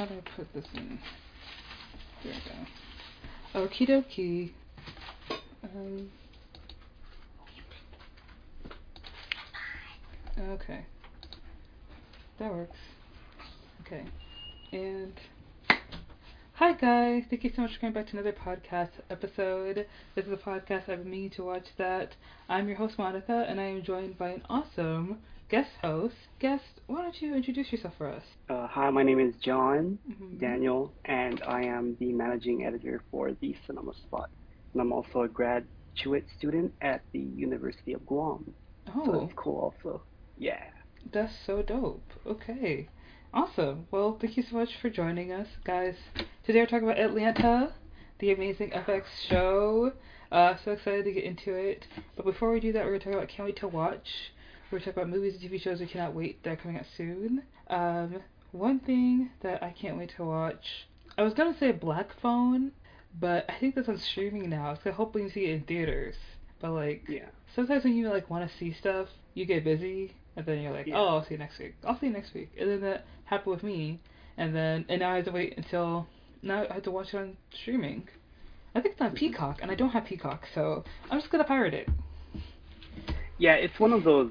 how do I put this in? There we go. Okie dokie. Um, okay. That works. Okay. And hi guys, thank you so much for coming back to another podcast episode. This is a podcast I've been meaning to watch that. I'm your host Monica and I am joined by an awesome guest host. Guest, why don't you introduce yourself for us? Uh, hi, my name is John Mhm. Daniel, and I am the managing editor for the Cinema Spot. And I'm also a graduate student at the University of Guam. So Oh, that's cool also. Yeah. that's so dope. Okay. Awesome. Well, thank you so much for joining us, guys. Today we're talking about Atlanta, the amazing FX show. Uh, so excited to get into it. But before we do that, we're going to talk about Can't Wait to Watch. We're going to talk about movies and TV shows we cannot wait that are coming out soon. Um, one thing that I can't wait to watch, I was going to say Black Phone, but I think that's on streaming now, so hopefully you see it in theaters. But, like, Yeah. sometimes when you like want to see stuff, you get busy, and then you're like, Yeah. oh, I'll see you next week. I'll see you next week, and then that happened with me, and then and now I have to wait until now I have to watch it on streaming. I think it's on Peacock, and I don't have Peacock, so I'm just gonna pirate it. Yeah, it's one of those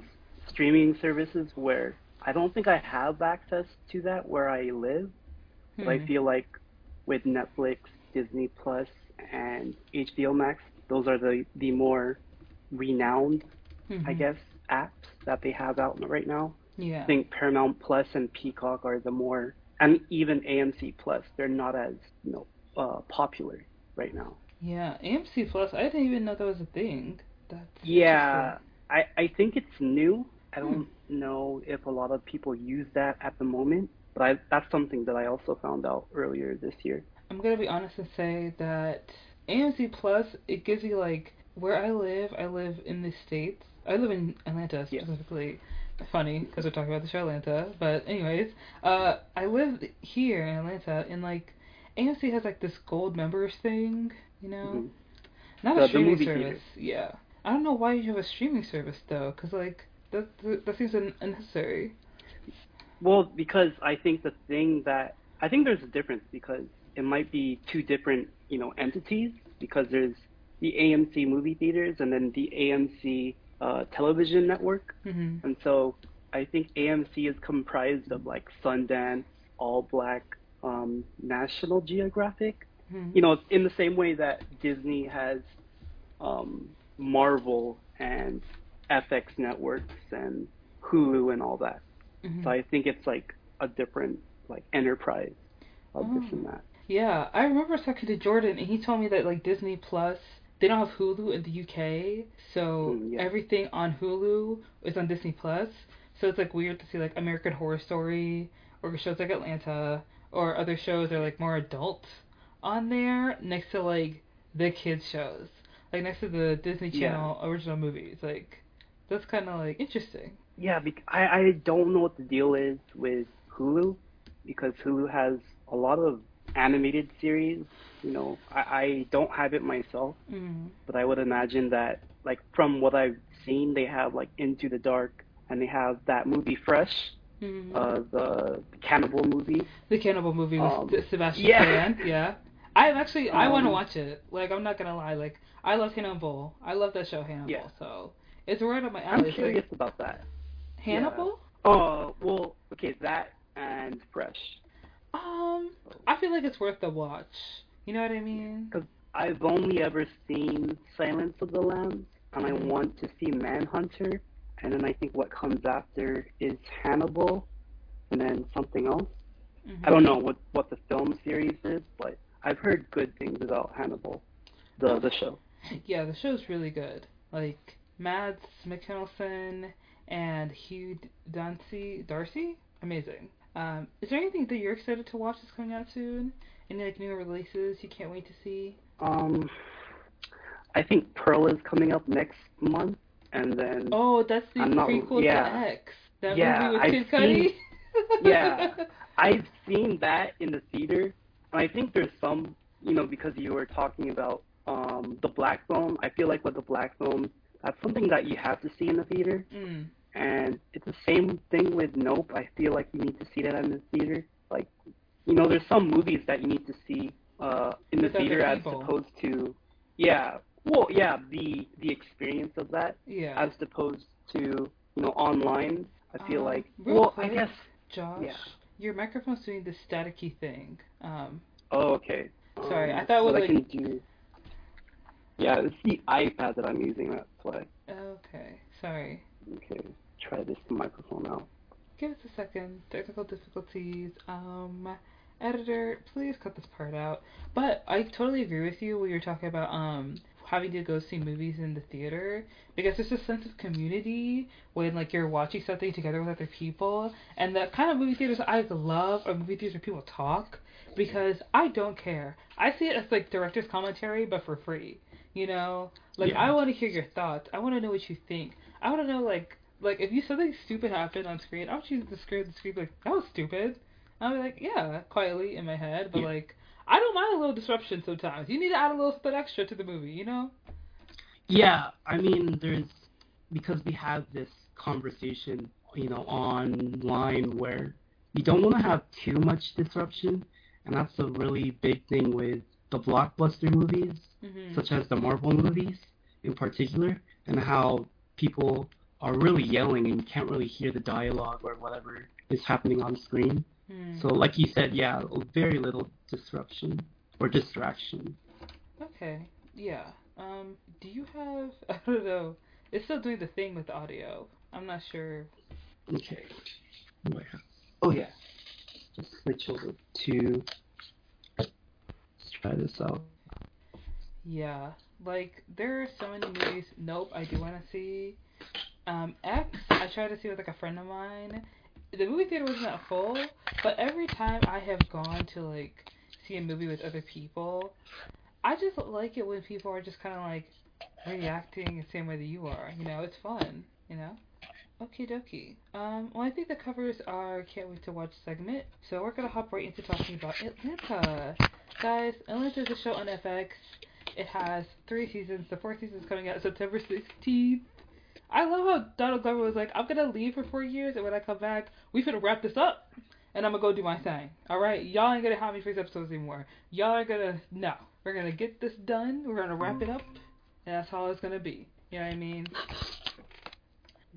streaming services where I don't think I have access to that where I live. But I Hmm. feel like with Netflix, Disney Plus, and HBO Max, those are the, the more renowned, I Mhm. guess, apps that they have out right now. Yeah. I think Paramount Plus and Peacock are the more, and even AMC Plus, they're not as you know uh, popular right now. Yeah. AMC Plus. I didn't even know that was a thing. That's Yeah, I I think it's new. I Hmm. don't know if a lot of people use that at the moment, but I, that's something that I also found out earlier this year. I'm gonna be honest and say that AMC Plus it gives you like where I live. I live in the states. I live in Atlanta Yeah. Funny because we're talking about the show Atlanta, but anyways, uh, I live here in Atlanta, and like AMC has like this gold members thing, you know, Mhm. not The- a streaming service. Yeah, I don't know why you have a streaming service though, because like that that, seems un- unnecessary. Well, because I think the thing that I think there's a difference because it might be two different, you know, entities because there's the AMC movie theaters and then the AMC uh, television network. hmm And so I think AMC is comprised of like Sundance, All Black, um, National Geographic. hmm You know, in the same way that Disney has um, Marvel and FX networks and Hulu and all that. hmm So I think it's like a different like enterprise of this Oh. and that. Yeah, I remember talking to Jordan, and he told me that like Disney Plus, they don't have Hulu in the UK, so Mm, yeah. everything on Hulu is on Disney Plus. So it's like weird to see like American Horror Story or shows like Atlanta or other shows that are like more adult on there next to like the kids shows, like next to the Disney Yeah. Channel original movies. Like that's kind of like interesting. Yeah, bec- I I don't know what the deal is with Hulu because Hulu has a lot of animated series. You know, I, I don't have it myself, Mm. but I would imagine that like from what I've seen, they have like Into the Dark and they have that movie Fresh, Mm. uh, the cannibal movie. The cannibal movie with Um, Sebastian yeah. Stan. Yeah. I actually I want to Um, watch it. Like I'm not gonna lie. Like I love Hannibal. I love that show Hannibal. Yeah. So it's right up my I'm curious like, about that. Hannibal. Oh, well, okay, that and Fresh. Um, I feel like it's worth the watch. You know what I mean? Cause I've only ever seen Silence of the Lambs, and I want to see Manhunter, and then I think what comes after is Hannibal, and then something else. Mhm. I don't know what what the film series is, but I've heard good things about Hannibal, the the show. Yeah, the show's really good. Like Mads Mikkelsen and Hugh Dancy Darcy, amazing. Um, is there anything that you're excited to watch that's coming out soon? Any like new releases you can't wait to see? Um, I think Pearl is coming up next month, and then Oh, that's the I'm not- prequel yeah. to X. That Yeah, movie with I've Kid Cudi. seen- Yeah. I've seen that in the theater. And I think there's some, you know, because you were talking about um, the black film. I feel like with the black film, that's something that you have to see in the theater. mm. And it's the same thing with Nope. I feel like you need to see that in the theater. Like, you know, there's some movies that you need to see uh, in the theater as opposed to, yeah, well, yeah, the the experience of that Yeah. as opposed to you know online. I feel Um, like, well, I guess. Josh, yeah. your microphone's doing this staticky thing. Um, Oh, okay. Sorry, Um, I thought it was what I like- can do. Yeah, it's the iPad that I'm using. That's why. okay, sorry. Okay, try this microphone out. Give us a second. Technical difficulties. Um, editor, please cut this part out. But I totally agree with you when you're talking about um having to go see movies in the theater because there's a sense of community when like you're watching something together with other people and the kind of movie theaters I love are movie theaters where people talk because I don't care. I see it as like director's commentary but for free. You know, like Yeah. I want to hear your thoughts. I want to know what you think. I want to know like like if you something stupid happened on screen, I want you to screen the screen like that was stupid. I'll be like, yeah, quietly in my head, but Yeah. like I don't mind a little disruption sometimes. You need to add a little bit extra to the movie, you know? Yeah, I mean, there's because we have this conversation, you know, online where you don't want to have too much disruption, and that's a really big thing with the blockbuster movies, hmm such as the Marvel movies in particular, and how people are really yelling and you can't really hear the dialogue or whatever is happening on screen. Hmm. So, like you said, yeah, very little disruption or distraction. Okay. Yeah. Um. Do you have? I don't know. It's still doing the thing with the audio. I'm not sure. Okay. Oh yeah. Just switch over to. Try this out. Yeah. Like there are so many movies. Nope. I do want to see. Um. X. I tried to see with like a friend of mine. The movie theater wasn't that full, but every time I have gone to like see a movie with other people, I just like it when people are just kind of like reacting the same way that you are. You know, it's fun. You know. Okie dokie. Um, well, I think the covers are can't wait to watch segment. So we're gonna hop right into talking about Atlanta. Guys, Atlanta is a show on FX. It has three seasons. The fourth season is coming out September 16th. I love how Donald Glover was like, I'm gonna leave for four years, and when I come back, we finna wrap this up, and I'm gonna go do my thing. All right, y'all ain't gonna have me for these episodes anymore. Y'all are gonna no. We're gonna get this done. We're gonna wrap it up, and that's how it's gonna be. You know what I mean?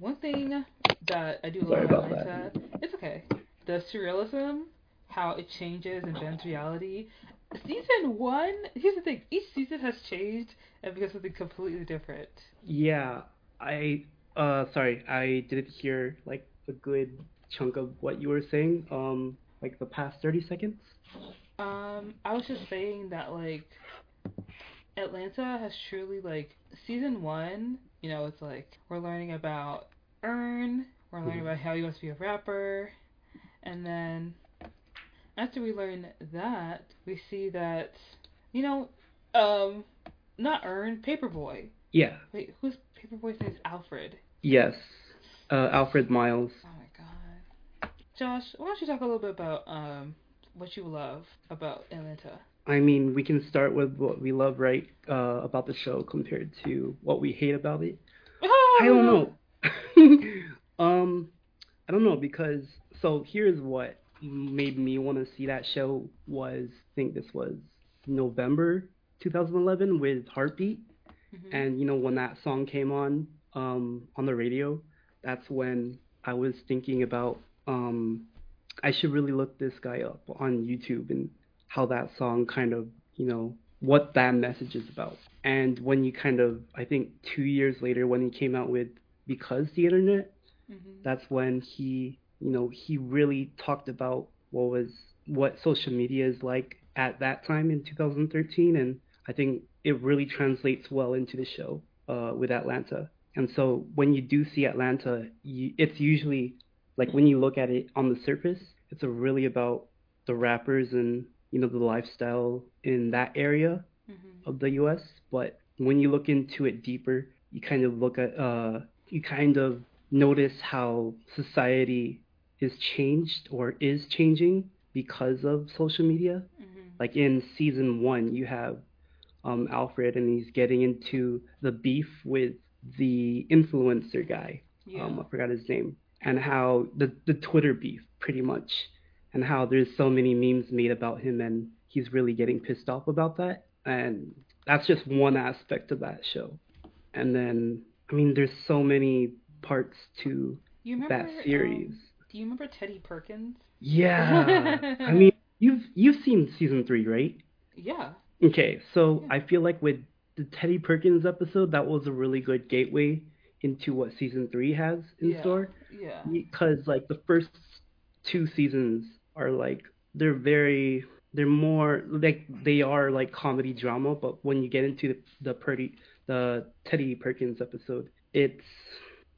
One thing that I do love Sorry about about that. Atlanta, it's okay. The surrealism, how it changes and bends reality. Season one, here's the thing: each season has changed and become something completely different. Yeah, I uh sorry, I didn't hear like a good chunk of what you were saying. Um, like the past thirty seconds. Um, I was just saying that like Atlanta has truly like season one, you know, it's like we're learning about Earn, we're learning Mhm. about how he wants to be a rapper, and then after we learn that, we see that you know, um, not Earn, Paperboy. Yeah. Wait, who's Paperboy's name? Is Alfred. Yes. Uh, Alfred Miles. Oh my god. Josh, why don't you talk a little bit about um what you love about Atlanta? I mean, we can start with what we love, right? Uh, about the show compared to what we hate about it. Oh! I don't know. um, I don't know because so here's what made me want to see that show was I think this was November 2011 with Heartbeat, Mhm. and you know when that song came on um on the radio, that's when I was thinking about um I should really look this guy up on YouTube and how that song kind of you know what that message is about. And when you kind of I think two years later when he came out with because the internet Mhm. that's when he you know he really talked about what was what social media is like at that time in 2013 and i think it really translates well into the show uh, with atlanta and so when you do see atlanta you, it's usually like when you look at it on the surface it's a really about the rappers and you know the lifestyle in that area Mhm. of the US, but when you look into it deeper, you kind of look at uh you kind of notice how society is changed or is changing because of social media. Mhm. Like in season 1, you have um Alfred and he's getting into the beef with the influencer guy. Yeah. Um I forgot his name. And how the the Twitter beef pretty much and how there's so many memes made about him and he's really getting pissed off about that. And that's just one aspect of that show. And then, I mean, there's so many parts to You remember that series. Um, do you remember Teddy Perkins? Yeah. I mean, you've you've seen season three, right? Yeah. Okay, so Yeah. I feel like with the Teddy Perkins episode, that was a really good gateway into what season three has in yeah. store. Yeah. Because like the first two seasons are like they're very they're more like they are like comedy drama, but when you get into the the Purdy the Teddy Perkins episode, it's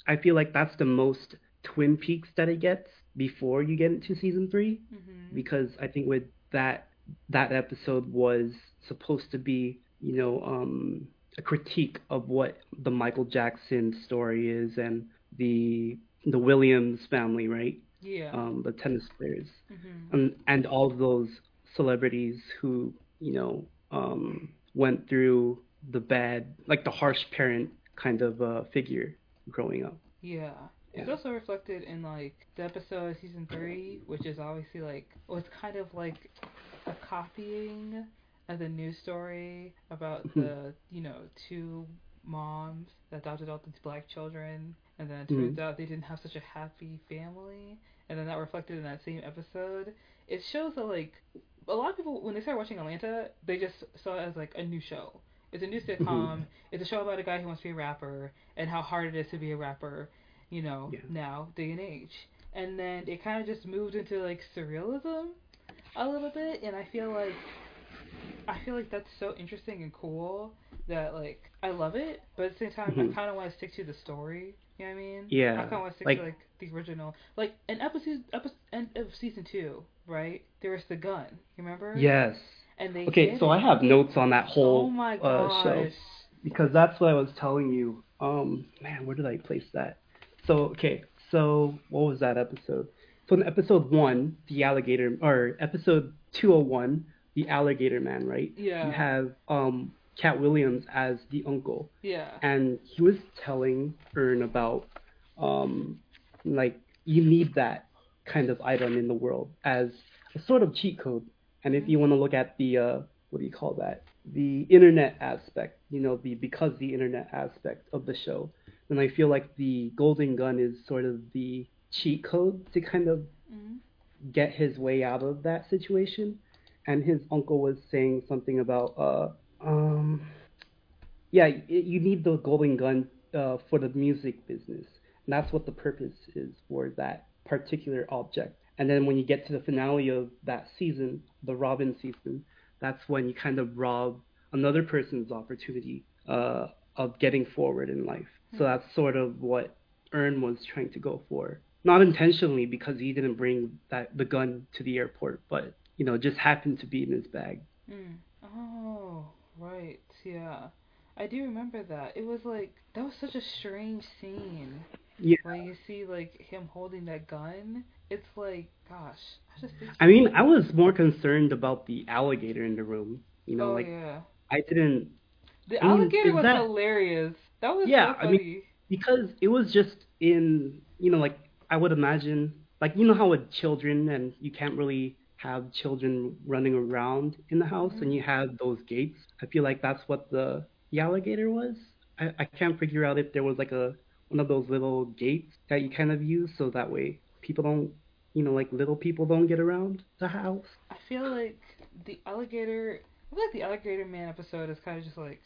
I feel like that's the most Twin Peaks that it gets before you get into season three. Hmm because I think with that that episode was supposed to be, you know, um, a critique of what the Michael Jackson story is and the the Williams family, right? Yeah. Um, the tennis players. Hmm and and all of those celebrities who, you know, um, went through the bad, like the harsh parent kind of uh, figure growing up. Yeah. It's also reflected in like the episode of season three, which is obviously like well, it's kind of like a copying of the news story about Mhm. the you know two moms that adopted all these black children, and then it turns out they didn't have such a happy family, and then that reflected in that same episode. It shows that like a lot of people when they started watching Atlanta, they just saw it as like a new show. It's a new sitcom. It's a show about a guy who wants to be a rapper and how hard it is to be a rapper, you know, Yeah. now day and age. And then it kind of just moved into like surrealism a little bit, and I feel like I feel like that's so interesting and cool that like I love it, but at the same time I Mhm. kind of want to stick to the story. You know what I mean? Yeah, I kind of want to stick like- to like the original, like in episode episode end of season two, right? There was the gun. You remember? Yes. And they Okay, so it. I have notes on that whole Oh my uh, show because that's what I was telling you. Um, man, where did I place that? So okay, so what was that episode? So in episode one, the alligator, or episode two hundred one, the alligator man, right? Yeah. You have um Katt Williams as the uncle, Yeah. and he was telling Earn about um like you need that kind of item in the world as a sort of cheat code. And if you want to look at the uh what do you call that? The internet aspect, you know, the because the internet aspect of the show, then I feel like the golden gun is sort of the cheat code to kind of Mhm. get his way out of that situation. And his uncle was saying something about, uh, um, yeah, you need the golden gun uh, for the music business. And that's what the purpose is for that particular object. And then when you get to the finale of that season, the Robin season, that's when you kind of rob another person's opportunity uh, of getting forward in life. So that's sort of what Earn was trying to go for. Not intentionally because he didn't bring that the gun to the airport, but you know, just happened to be in his bag. Mm. Oh, right. Yeah. I do remember that. It was like that was such a strange scene. Yeah. When you see like him holding that gun, it's like, gosh, I just. I mean, I was more concerned about the alligator in the room. You know, oh like yeah. I didn't The I mean, alligator was that- hilarious. That was Yeah, so I mean- because it was just in you know like I would imagine like you know how with children and you can't really have children running around in the house and you mm-hmm. have those gates. I feel like that's what the the alligator was. I, I can't figure out if there was like a one of those little gates that you kind of use so that way people don't you know like little people don't get around the house. I feel like the alligator. I feel like the alligator man episode is kind of just like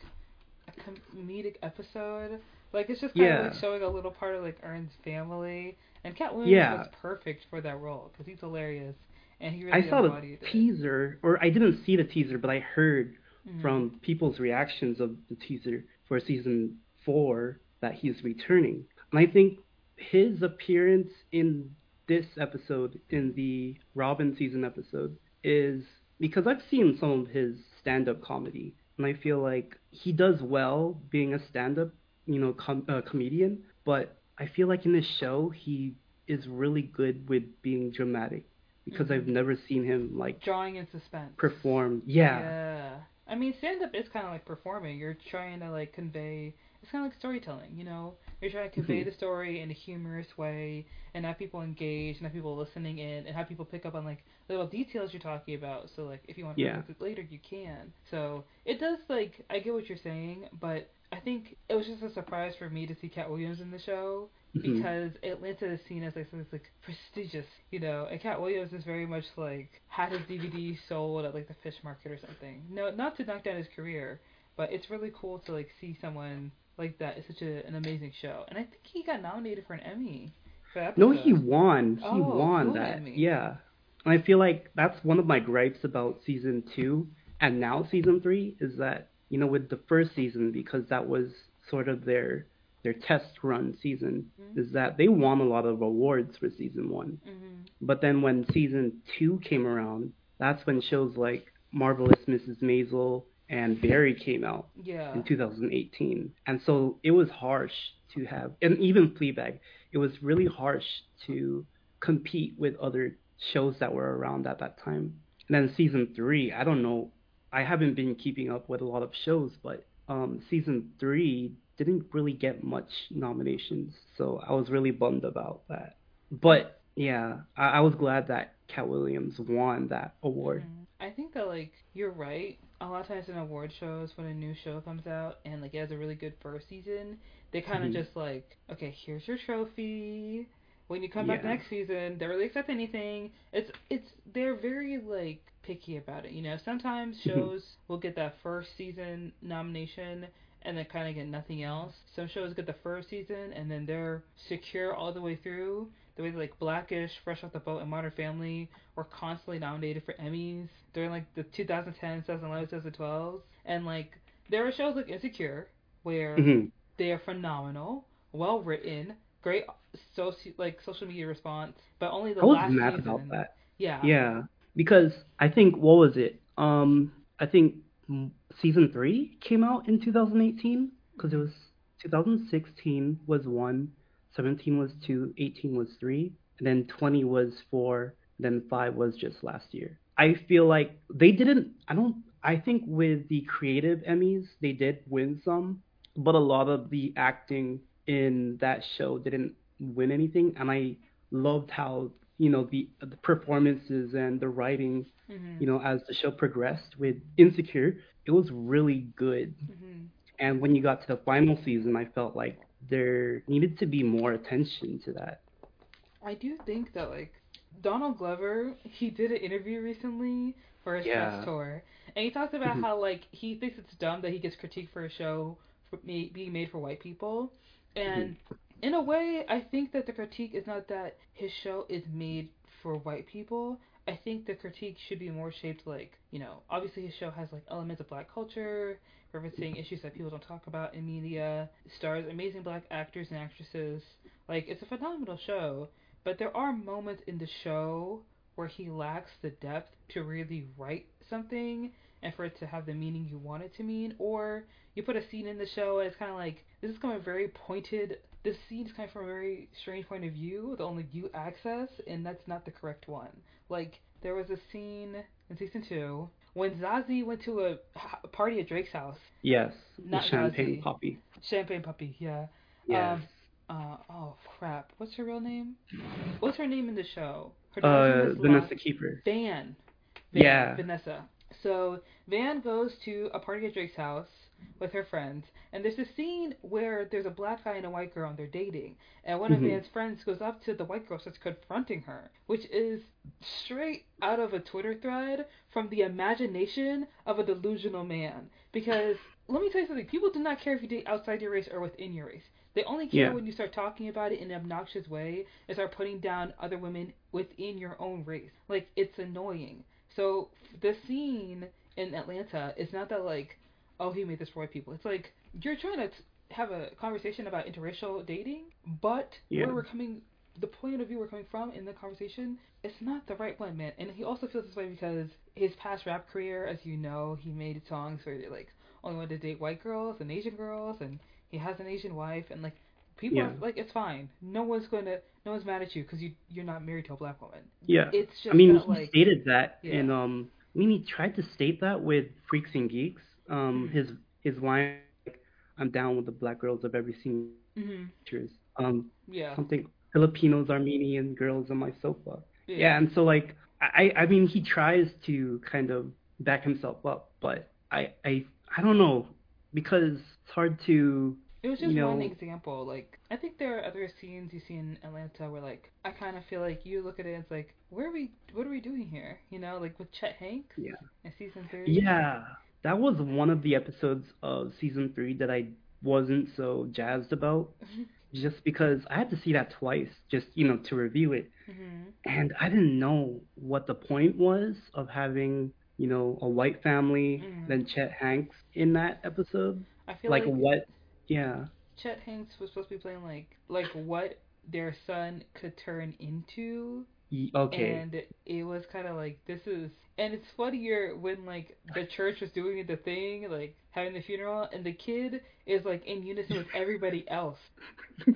a comedic episode. Like it's just kind of like showing a little part of like Earn's family, and Katt Williams Yeah. was perfect for that role because he's hilarious and he really I saw the it. teaser or I didn't see the teaser but I heard Mhm. from people's reactions of the teaser for season four that he's returning. And I think his appearance in this episode, in the Robin season episode, is because I've seen some of his stand up comedy, and I feel like he does well being a stand up, you know, com- uh, comedian, but I feel like in this show, he is really good with being dramatic because I've Mhm. never seen him like drawing in suspense. perform. Yeah. Yeah. I mean, stand up is kind of like performing. You're trying to like convey. It's kind of like storytelling, you know. You're trying to convey the story in a humorous way and have people engaged and have people listening in and have people pick up on like little details you're talking about. So like if you want to Yeah. it later, you can. So it does like I get what you're saying, but I think it was just a surprise for me to see Katt Williams in the show Mhm. because Atlanta is seen as like this like prestigious, you know, and Katt Williams is very much like had his DVD sold at like the fish market or something. No, not to knock down his career, but it's really cool to like see someone like that. It's such a, an amazing show, and I think he got nominated for an Emmy. For No, he won. He Oh, won that. Emmy. Yeah. And I feel like that's one of my gripes about season two and now season three is that, you know, with the first season, because that was sort of their their test run season, Mhm. is that they won a lot of awards for season one. hmm But then when season two came around, that's when shows like Marvelous Mrs. Maisel and Barry came out Yeah. in 2018. And so it was harsh to have, and even Fleabag, it was really harsh to compete with other shows that were around at that time. And then season three, I don't know, I haven't been keeping up with a lot of shows, but um, season three didn't really get much nominations, so I was really bummed about that. But yeah, I, I was glad that Katt Williams won that award. Mhm. I think that like you're right. A lot of times in award shows, when a new show comes out and like it has a really good first season, they kind of Mhm. just like, okay, here's your trophy. When you come back next season, they don't really accept anything. It's it's they're very like picky about it. You know, sometimes Mhm. shows will get that first season nomination and then kind of get nothing else. Some shows get the first season and then they're secure all the way through. The way that, like Blackish, Fresh Off the Boat, and Modern Family were constantly nominated for Emmys during like the 2010, 2011, 2012, and like there are shows like Insecure where Mhm. they are phenomenal, well written, great soci- like social media response, but only the I was last mad season. about that. Yeah. Yeah, because I think what was it? Um, I think season three came out in 2018 because it was 2016 was one, 17 was two, 18 was three, and then 20 was four, then five was just last year. I feel like they didn't. I don't. I think with the creative Emmys, they did win some, but a lot of the acting in that show didn't win anything, and I loved how you know the the performances and the writing hmm you know as the show progressed with insecure it was really good hmm and when you got to the final season i felt like there needed to be more attention to that I do think that like Donald Glover, he did an interview recently for his Yeah. press tour, and he talked about Mhm. how like he thinks it's dumb that he gets critiqued for a show for being made for white people, and in a way, I think that the critique is not that his show is made for white people. I think the critique should be more shaped like, you know, obviously his show has like elements of black culture, referencing issues that people don't talk about in media, stars amazing black actors and actresses. Like it's a phenomenal show, but there are moments in the show where he lacks the depth to really write something and for it to have the meaning you want it to mean or you put a scene in the show and it's kind of like this is coming very pointed this scene is coming from a very strange point of view that only you access and that's not the correct one like there was a scene in season two when Zazie went to a, a party at Drake's house yes Not the champagne Zazie. poppy champagne puppy yeah yes uh oh crap what's her real name what's her name in the show her uh daughter's name is vanessa La- keeper Van. Van. Yeah. Vanessa. So Van goes to a party at Drake's house with her friends, and there's a scene where there's a black guy and a white girl and they're dating, and one of Mhm. Van's friends goes up to the white girl, starts confronting her, which is straight out of a Twitter thread from the imagination of a delusional man. Because let me tell you something: people do not care if you date outside your race or within your race. They only care Yeah. when you start talking about it in an obnoxious way and start putting down other women within your own race. Like it's annoying. So the scene in Atlanta is not that like, oh, he made this for white people. It's like you're trying to t- have a conversation about interracial dating, but Yeah. where we're coming, the point of view we're coming from in the conversation, it's not the right one, man. And he also feels this way because his past rap career, as you know, he made songs where they like only wanted to date white girls and Asian girls, and he has an Asian wife, and like people Yeah. are like, it's fine. No one's going to, no one's mad at you because you you're not married to a black woman. yeah It's just i mean that, he like stated that Yeah. in um i mean he tried to state that with freaks and geeks um his his line like, i'm down with the black girls i've ever seen hmm. Um, Yeah. something Filipinos, Armenian girls on my sofa. Yeah, and so like I I mean he tries to kind of back himself up, but I I I don't know because it's hard to It was just you one example. Like, I think there are other scenes you see in Atlanta where, like, I kind of feel like you look at it and it's like, where are we? What are we doing here? You know, like with Chet Hanks. Yeah. In season three. Yeah, that was one of the episodes of season three that I wasn't so jazzed about, just because I had to see that twice, just you know, to review it, hmm and I didn't know what the point was of having you know a white family, Mhm. then Chet Hanks in that episode. I feel Like like, what? Yeah, Chet Hanks was supposed to be playing like like what their son could turn into, okay, and it was kind of like this is. And it's funnier when like the church was doing the thing, like having the funeral, and the kid is like in unison with everybody else,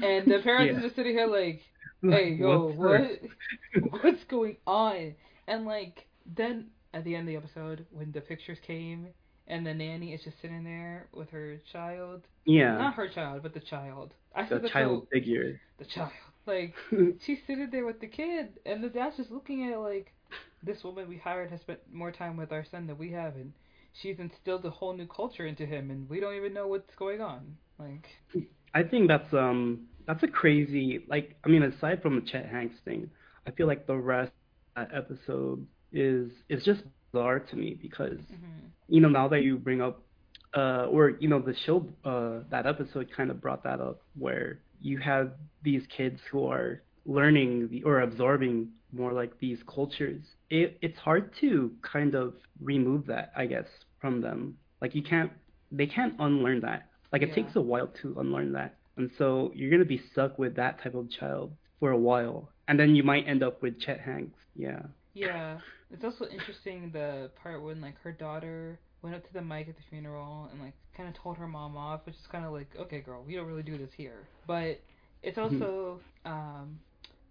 and the parents Yeah. are just sitting here like, hey yo What's what what's going on? And like then at the end of the episode when the pictures came and the nanny is just sitting there with her child. Yeah, not her child but the child. I the child quote, figure. the child like she's sitting there with the kid and the dad's just looking at it like this woman we hired has spent more time with our son than we have and she's instilled a whole new culture into him and we don't even know what's going on like I think that's um that's a crazy like I mean aside from the Chet Hanks thing, I feel like the rest of that episode is is just bizarre to me because mhm. you know now that you bring up uh or you know the show uh that episode kind of brought that up where you have these kids who are learning the or absorbing more like these cultures. It it's hard to kind of remove that I guess from them. Like you can't they can't unlearn that. Like it Yeah. takes a while to unlearn that. And so you're gonna be stuck with that type of child for a while. And then you might end up with Chet Hanks. Yeah. Yeah, it's also interesting the part when like her daughter went up to the mic at the funeral and like kind of told her mom off, which is kind of like, okay, girl, we don't really do this here. But it's Mhm. also, um,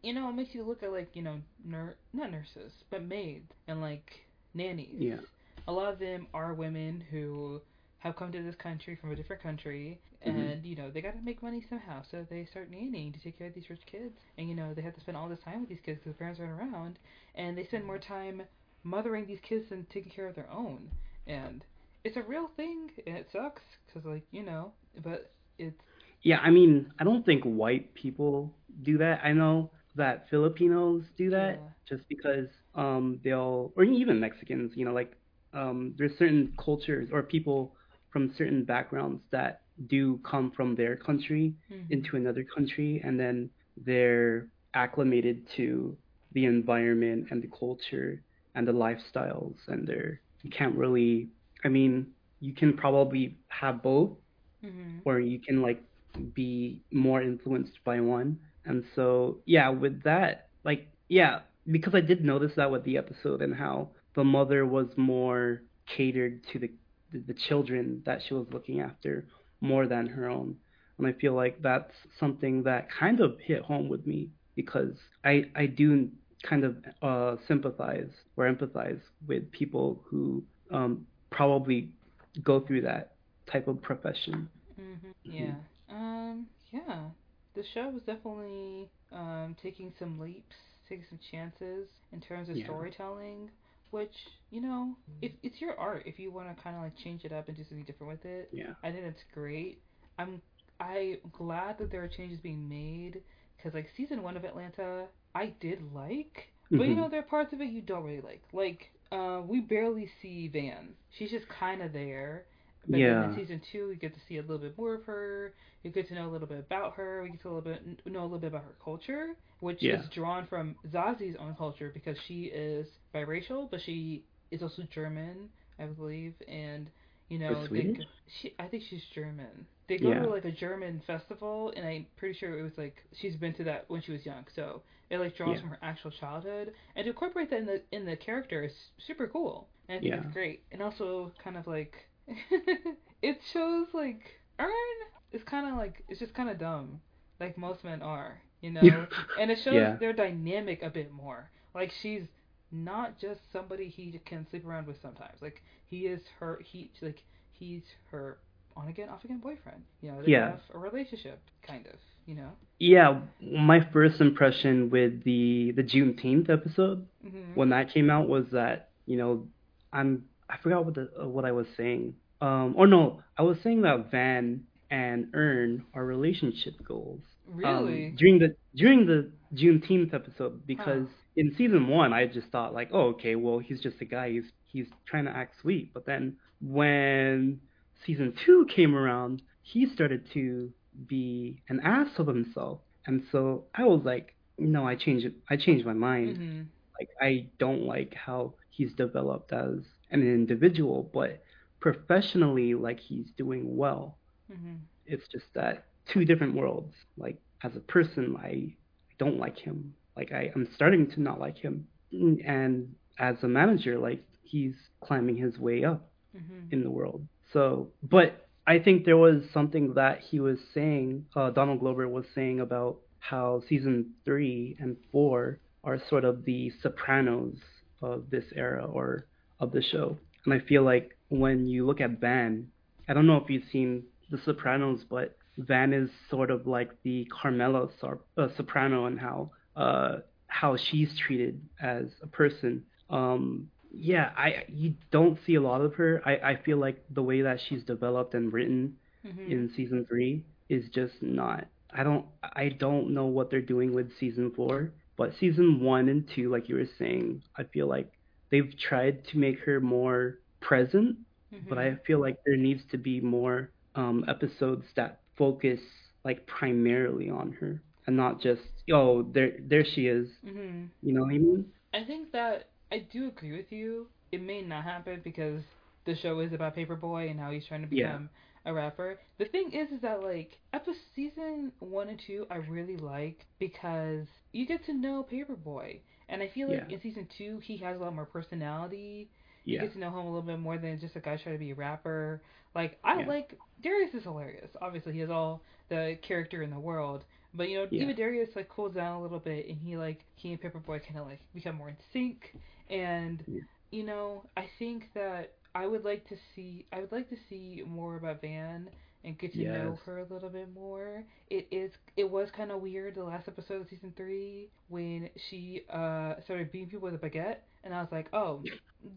you know, it makes you look at like you know, nur- not nurses, but maids and like nannies. Yeah. A lot of them are women who have come to this country from a different country Mhm. and you know they got to make money somehow so they start nannying to take care of these rich kids and you know they have to spend all this time with these kids because the parents aren't around and they spend more time mothering these kids than taking care of their own and it's a real thing and it sucks because like you know but it's Yeah, I mean, I don't think white people do that. I know that Filipinos do that Yeah. just because um they'll or even Mexicans, you know, like um there's certain cultures or people from certain backgrounds that do come from their country mhm. into another country and then they're acclimated to the environment and the culture and the lifestyles and they're you can't really I mean, you can probably have both Mhm. or you can like be more influenced by one. And so yeah, with that, like yeah, because I did notice that with the episode and how the mother was more catered to the the, the children that she was looking after more than her own. And I feel like that's something that kind of hit home with me because I I do kind of uh, sympathize or empathize with people who um, probably go through that type of profession. hmm Yeah. Um. Yeah. The show was definitely um taking some leaps, taking some chances in terms of Yeah. storytelling. Which you know, if it's your art, if you want to kind of like change it up and do something different with it, Yeah. I think that's great. I'm I'm glad that there are changes being made because like season one of Atlanta, I did like, but you Mhm. know there are parts of it you don't really like. Like uh, we barely see Van. She's just kind of there. But then Yeah. in season two, we get to see a little bit more of her. You get to know a little bit about her. We get to a little bit know a little bit about her culture, which Yeah. is drawn from Zazie's own culture because she is biracial, but she is also German, I believe, and you know, they, Swedish? go- she I think she's German. They go Yeah. to like a German festival, and I'm pretty sure it was like she's been to that when she was young. So it like draws Yeah. from her actual childhood, and to incorporate that in the in the character is super cool. And I think Yeah. it's great, and also kind of like it shows like Earn is kind of like it's just kind of dumb, like most men are, you know. and it shows Yeah. their dynamic a bit more. Like she's not just somebody he can sleep around with sometimes. Like he is her he like he's her on again, off again boyfriend. You know, they Yeah. have a relationship, kind of. You know. Yeah, my first impression with the the Juneteenth episode hmm when that came out was that you know I'm I forgot what the uh, what I was saying. Um, or no, I was saying that Van and Earn are relationship goals. um, Really. during the during the Juneteenth episode because in season one I just thought like oh okay well he's just a guy he's he's trying to act sweet but then when season two came around he started to be an ass of himself and so I was like no I changed it I changed my mind hmm like I don't like how he's developed as an individual but professionally like he's doing well hmm it's just that two different worlds. Like as a person, I don't like him. Like I, I'm starting to not like him. And as a manager, like he's climbing his way up hmm in the world. So, but I think there was something that he was saying, uh, Donald Glover was saying about how season three and four are sort of the Sopranos of this era or of the show. And I feel like when you look at Van, I don't know if you've seen The Sopranos, but Van is sort of like the Carmela uh, Soprano and how uh, how she's treated as a person. Um, yeah, I you don't see a lot of her. I, I feel like the way that she's developed and written hmm in season three is just not. I don't I don't know what they're doing with season four, but season one and two, like you were saying, I feel like they've tried to make her more present, but I feel like there needs to be more um, episodes that focus like primarily on her and not just oh there there she is. hmm You know what I mean? I think that I do agree with you. It may not happen because the show is about Paperboy and how he's trying to Yeah. become a rapper. The thing is, is that like episode season one and two, I really like because you get to know Paperboy, and I feel like Yeah. in season two he has a lot more personality. You Yeah. get to know him a little bit more than just a guy trying to be a rapper. Like I Yeah. like Darius is hilarious. Obviously, he has all the character in the world. But you know, Yeah. even Darius like cools down a little bit, and he like he and Paperboy kind of like become more in sync. And Yeah. you know, I think that I would like to see I would like to see more about Van and get to know her a little bit more. It is it was kind of weird the last episode of season three when she uh started beating people with a baguette, and I was like, oh,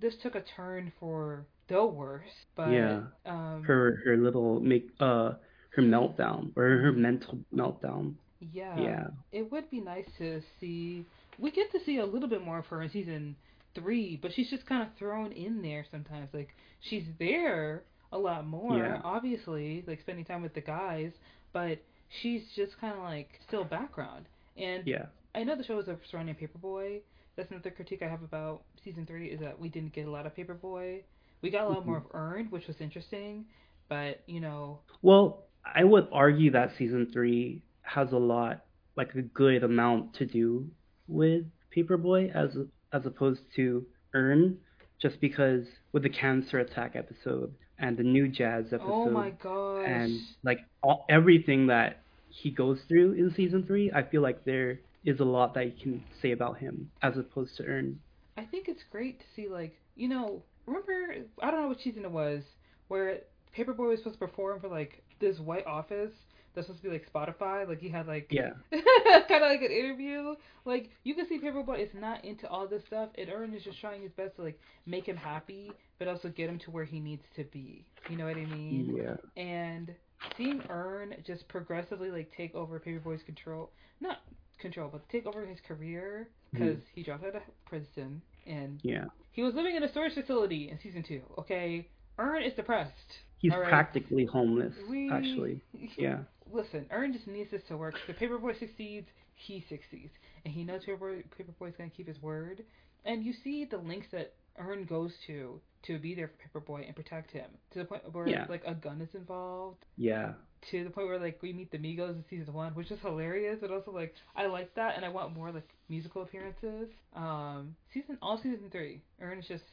this took a turn for the worst. But Yeah. um, Her her little make uh her meltdown or her mental meltdown. yeah, Yeah. it would be nice to see. We get to see a little bit more of her in season three, but she's just kind of thrown in there sometimes. Like she's there a lot more, Yeah. obviously, like spending time with the guys, but she's just kind of like still background. And Yeah. I know the show is surrounding Paperboy. That's another critique I have about season three is that we didn't get a lot of Paperboy. We got a lot more mm-hmm. of Earned, which was interesting, but you know, Well, I would argue that season three has a lot, like a good amount to do with Paperboy as as opposed to Earn, just because with the cancer attack episode and the new jazz oh episode oh my gosh, and like all, everything that he goes through in season three, I feel like there is a lot that you can say about him as opposed to Earn. I think it's great to see like you know remember I don't know what season it was where Paperboy was supposed to perform for like this white office that's supposed to be like Spotify like he had like Yeah. kind of like an interview like you can see Paperboy is not into all this stuff and Earn is just trying his best to like make him happy but also get him to where he needs to be you know what I mean Yeah. and seeing Earn just progressively like take over Paperboy's control, not control, but take over his career hmm. because he dropped out of prison and Yeah. he was living in a storage facility in season two. Okay, Earn is depressed. He's right. practically homeless, We actually. Yeah. Listen, Earn just needs this to work. If the Paperboy succeeds, he succeeds, and he knows Paperboy Paperboy's gonna keep his word. And you see the links that Earn goes to to be there for Paperboy and protect him to the point where Yeah. like a gun is involved. Yeah. to the point where like we meet the Migos in season one, which is hilarious, but also like I like that, and I want more like musical appearances. Um, season all season three, Earn is just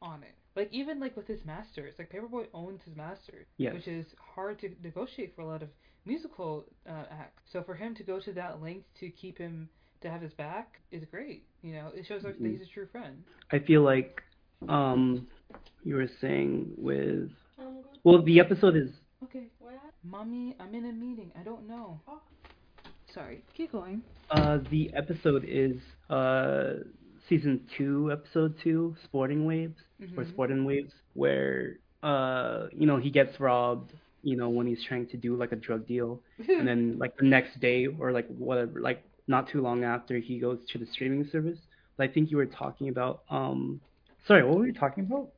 on it. Like even like with his masters, like Paperboy owns his masters, Yes. which is hard to negotiate for a lot of musical uh, acts. So for him to go to that length to keep him to have his back is great. You know, it shows like that he's a true friend. I feel like um you were saying with well the episode is Okay. What? Mommy, I'm in a meeting. I don't know. Oh. Sorry. Keep going. Uh, the episode is uh season two, episode two, Sporting Waves or Mhm. Sporting Waves, where uh you know he gets robbed, you know when he's trying to do like a drug deal, and then like the next day or like whatever, like not too long after he goes to the streaming service. But I think you were talking about um, sorry, what were you talking about?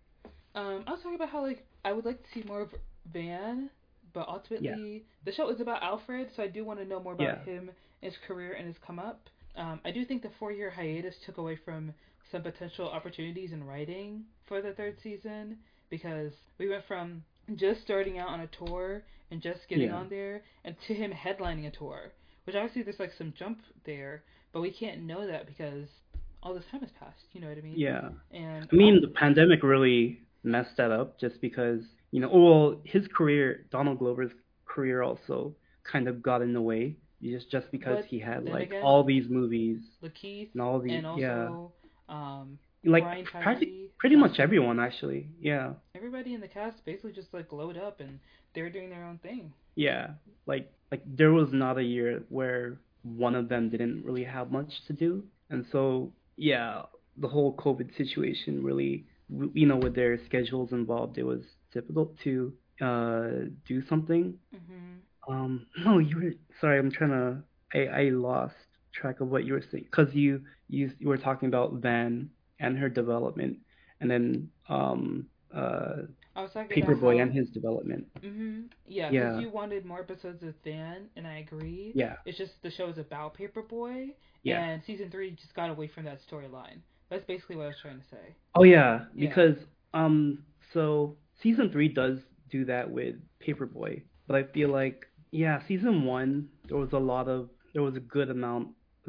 Um, I was talking about how like I would like to see more of Van, but ultimately the show is about Alfred, so I do want to know more about Yeah. him, his career, and his come up. Um, I do think the four year hiatus took away from some potential opportunities in writing for the third season because we went from just starting out on a tour and just getting Yeah. on there and to him headlining a tour, which obviously there's like some jump there, but we can't know that because all this time has passed. You know what I mean? Yeah. And I mean, the pandemic really messed that up just because, you know, well, his career, Donald Glover's career also kind of got in the way just just because But he had like again- all these movies Lakeith and all these and yeah, um, like Brian practi- Tyree, pretty much everyone actually. Yeah. everybody in the cast basically just like glowed up and they were doing their own thing. Yeah. Like like there was not a year where one of them didn't really have much to do. And so, yeah, the whole COVID situation really you know, with their schedules involved, it was difficult to uh do something hmm Um, no, you were sorry. I'm trying to. I I lost track of what you were saying because you you you were talking about Van and her development, and then um uh I was talking Paperboy and his development. hmm Yeah, because Yeah. you wanted more episodes of Van, and I agree. Yeah, It's just the show is about Paperboy, yeah. and season three just got away from that storyline. That's basically what I was trying to say. Oh yeah, Yeah. because um so season three does do that with Paperboy, but I feel like yeah, season one there was a lot of there was a good amount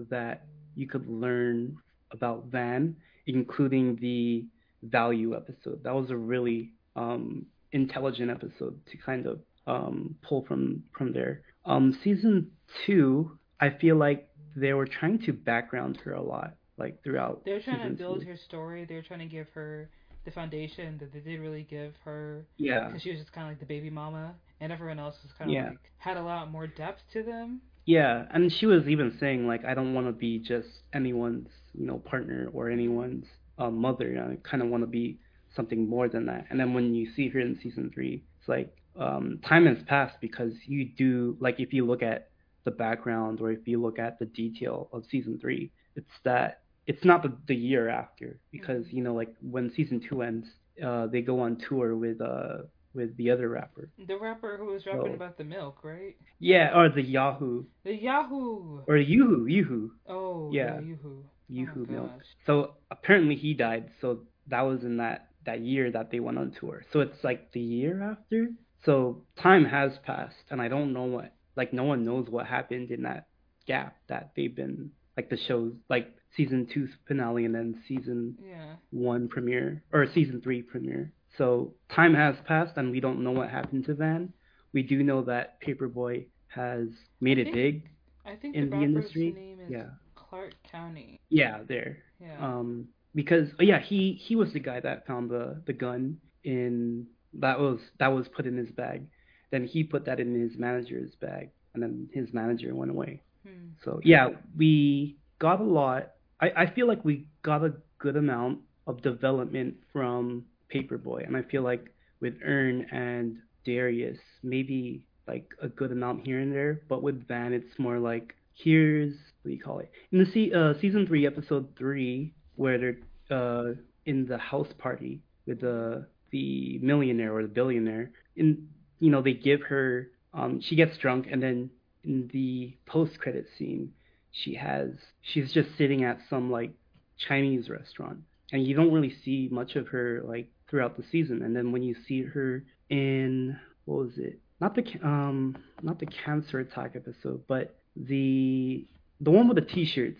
that you could learn about Van, including the value episode. That was a really um intelligent episode to kind of um pull from from there. Um season two, I feel like they were trying to background her a lot, like throughout. They were trying to build two. her story. They were trying to give her the foundation that they did really give her Yeah. because she was just kind of like the baby mama, and everyone else was kind of Yeah. like had a lot more depth to them. Yeah, and she was even saying like I don't want to be just anyone's, you know, partner or anyone's um, mother. I kind of want to be something more than that. And then when you see her in season 3, it's like um time has passed because you do like if you look at the background or if you look at the detail of season 3, it's that it's not the, the year after because you know like when season 2 ends, uh they go on tour with uh with the other rapper. The rapper who was rapping So- about the milk, right? Yeah, or the Yahoo The Yahoo. or Yoo-hoo, Yoo-hoo. Oh Yeah. yeah, Yoo-hoo. Yoo-hoo oh milk. So apparently he died. So that was in that that year that they went on tour. So it's like the year after. So time has passed, and I don't know what like no one knows what happened in that gap that they've been like the shows like season two finale and then season Yeah. one premiere or season three premiere. So time has passed, and we don't know what happened to Van. We do know that Paperboy has made it think- big. I think In the the industry? name is Yeah. Clark County. Yeah, there. Yeah. um because oh yeah he he was the guy that found the the gun in that was that was put in his bag then he put that in his manager's bag and then his manager went away hmm. so yeah we got a lot i i feel like we got a good amount of development from paperboy and i feel like with Earn and darius maybe like a good amount here and there but with van it's more like here's what do you call it. In the se- uh, season three episode three where they're uh in the house party with the the millionaire or the billionaire and you know they give her um she gets drunk and then in the post credit scene she has she's just sitting at some like chinese restaurant and you don't really see much of her like throughout the season. And then when you see her in what was it? Not the um not the cancer attack episode but the the one with the t-shirts.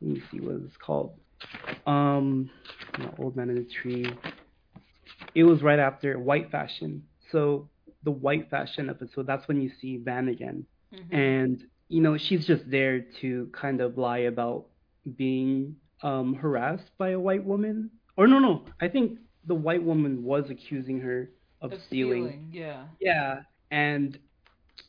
Let me see what it's called. Um old man in the tree. It was right after white fashion. So the white fashion episode that's when you see van again. Hmm and you know she's just there to kind of lie about being um harassed by a white woman. Or no no i think the white woman was accusing her of, Of stealing. stealing. Yeah. yeah and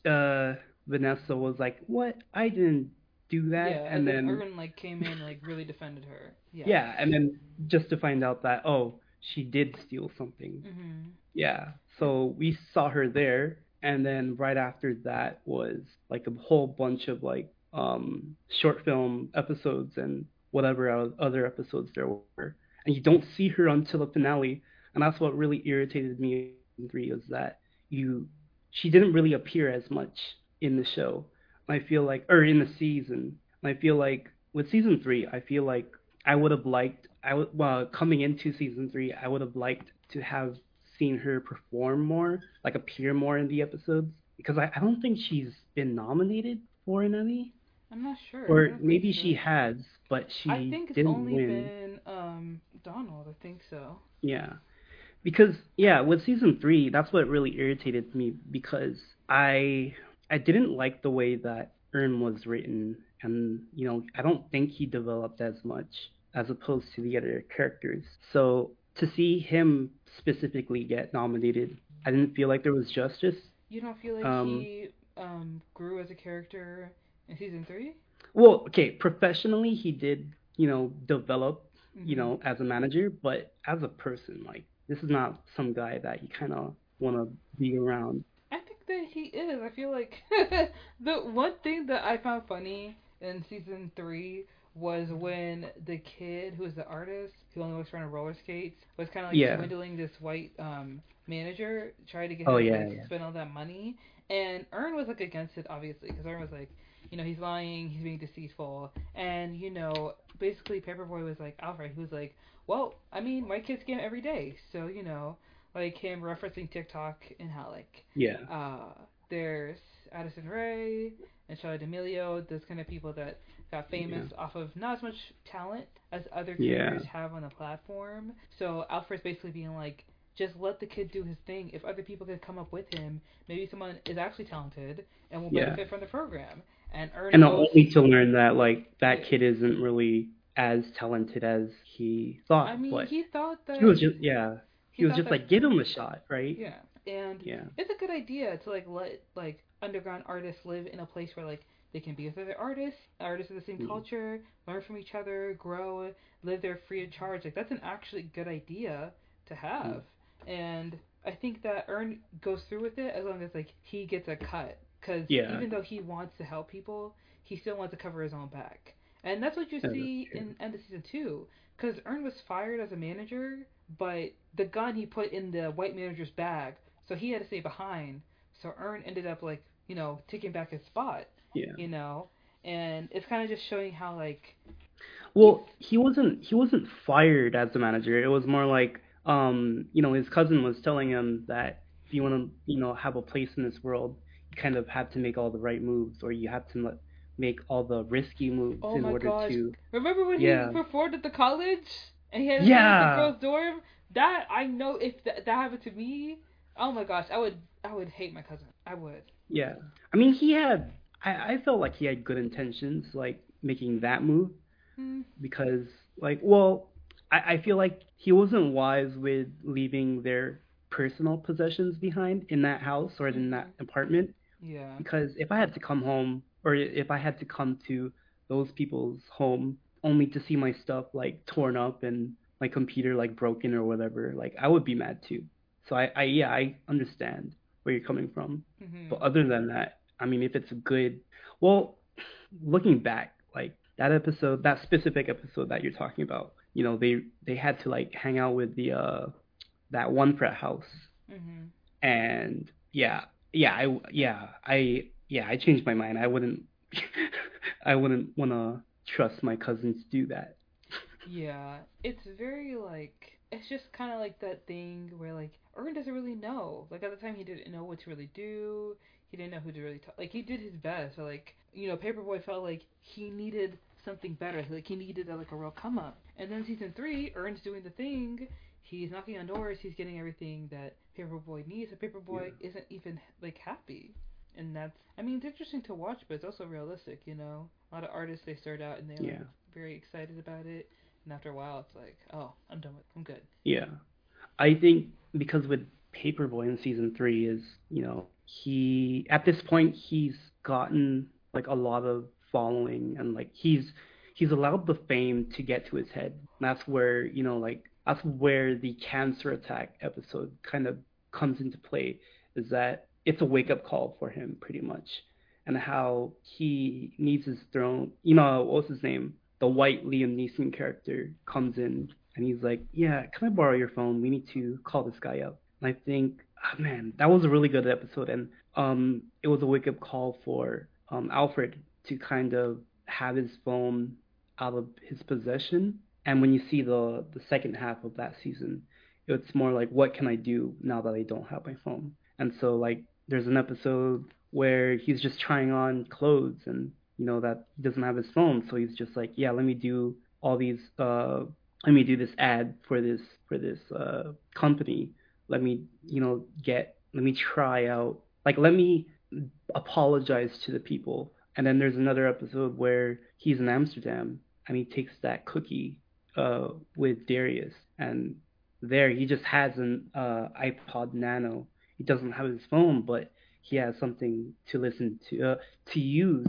uh, Vanessa was like, "What? I didn't do that." yeah, and then Earn like came in like really defended her. Yeah. yeah, and then just to find out that oh, she did steal something. Mhm. Yeah. So we saw her there, and then right after that was like a whole bunch of like um short film episodes and whatever other episodes there were, and you don't see her until the finale, and that's what really irritated me in three is that you she didn't really appear as much in the show. I feel like, or in the season, I feel like with season three, I feel like I would have liked, I would, well, coming into season three, I would have liked to have seen her perform more, like appear more in the episodes, because I, I don't think she's been nominated for an Emmy, I'm not sure. Or maybe so. she has, but she I think it's didn't only win. been um Donald. I think so. Yeah. Because yeah, with season 3, that's what really irritated me because I I didn't like the way that Earn was written and you know, I don't think he developed as much as opposed to the other characters. So to see him specifically get nominated, I didn't feel like there was justice. You don't feel like Um, he um grew as a character in season three? Well, okay, professionally he did, you know, develop, you Mhm. know, as a manager, but as a person, like this is not some guy that you kind of want to be around. That he is. I feel like the one thing that I found funny in season three was when the kid who was the artist who only works around roller skates was kind of like Yeah. swindling this white um manager, trying to get Oh, him to yeah, like, yeah. spend all that money. And Earn was like against it, obviously, because Earn was like, you know, he's lying, he's being deceitful, and you know, basically Paperboy was like Alfred. He was like, well, I mean, white kids scam every day, so you know, like him referencing TikTok and how like Yeah. uh, there's Addison Rae and Charlotte D'Amelio, those kind of people that got famous off of not as much talent as other Yeah. have on the platform. So Alfred's basically being like, just let the kid do his thing. If other people can come up with him, maybe someone is actually talented and will Yeah. benefit from the program. And Earn And only to learn that like that kid isn't really as talented as he thought. I mean, he thought that he was just yeah. He, was just like give him a shot, right? yeah, and Yeah. it's a good idea to like let like underground artists live in a place where like they can be with other artists, artists of the same Mhm. culture, learn from each other, grow, live there free of charge. Like that's an actually good idea to have, and I think that Earn goes through with it as long as like he gets a cut. Because Yeah. even though he wants to help people, he still wants to cover his own back, and that's what you see in end of season two. Because Earn was fired as a manager, but the gun he put in the white manager's bag, so he had to stay behind. So Earn ended up like you know taking back his spot, Yeah. you know, and it's kind of just showing how like Well, he wasn't he wasn't fired as the manager. It was more like um, you know, his cousin was telling him that if you want to, you know, have a place in this world, you kind of have to make all the right moves or you have to make all the risky moves Oh in order gosh. to remember when Yeah. he performed at the college and he had Yeah. the girl's dorm. That I know if that, that happened to me, oh my gosh, I would I would hate my cousin. I would. Yeah. I mean, he had I I felt like he had good intentions like making that move Hmm. because like well I, I feel like he wasn't wise with leaving their personal possessions behind in that house or in that apartment Yeah. because if I had to come home or if I had to come to those people's home only to see my stuff like torn up and my computer like broken or whatever, like I would be mad too. So I, I yeah, I understand where you're coming from. hmm But other than that, I mean if it's a good well, looking back, like that episode, that specific episode that you're talking about, you know, they they had to like hang out with the uh that one frat house hmm and yeah, yeah, I yeah, I yeah, I changed my mind. I wouldn't I wouldn't want to trust my cousins do that. Yeah, it's very like it's just kind of like that thing where like Earn doesn't really know. Like at the time, he didn't know what to really do. He didn't know who to really talk. Like he did his best, but like you know, Paperboy felt like he needed something better. Like he needed a, like a real come up. And then season three, Earn's doing the thing. He's knocking on doors. He's getting everything that Paperboy needs. And Paperboy isn't even like happy. And that's, I mean, it's interesting to watch, but it's also realistic, you know. A lot of artists they start out and they're like, very excited about it, and after a while, it's like, oh, I'm done with, I'm good. Yeah. I think because with Paperboy in season three is, you know, he at this point he's gotten like a lot of following and like he's he's allowed the fame to get to his head. And that's where, you know, like that's where the cancer attack episode kind of comes into play is that it's a wake up call for him pretty much. And how he needs his throne. You know, what's his name? The white Liam Neeson character comes in and he's like, "Yeah, can I borrow your phone? We need to call this guy up." And I think, oh, man, that was a really good episode, and um, it was a wake up call for um, Alfred to kind of have his phone out of his possession. And when you see the the second half of that season, it's more like, what can I do now that I don't have my phone? And so like, there's an episode where he's just trying on clothes and you know that he doesn't have his phone, so he's just like, yeah, let me do all these uh let me do this ad for this for this uh company. Let me, you know, get let me try out like let me apologize to the people. And then there's another episode where he's in Amsterdam and he takes that cookie uh with Darius and there he just has an uh iPod Nano. He doesn't have his phone, but he has something to listen to uh, to use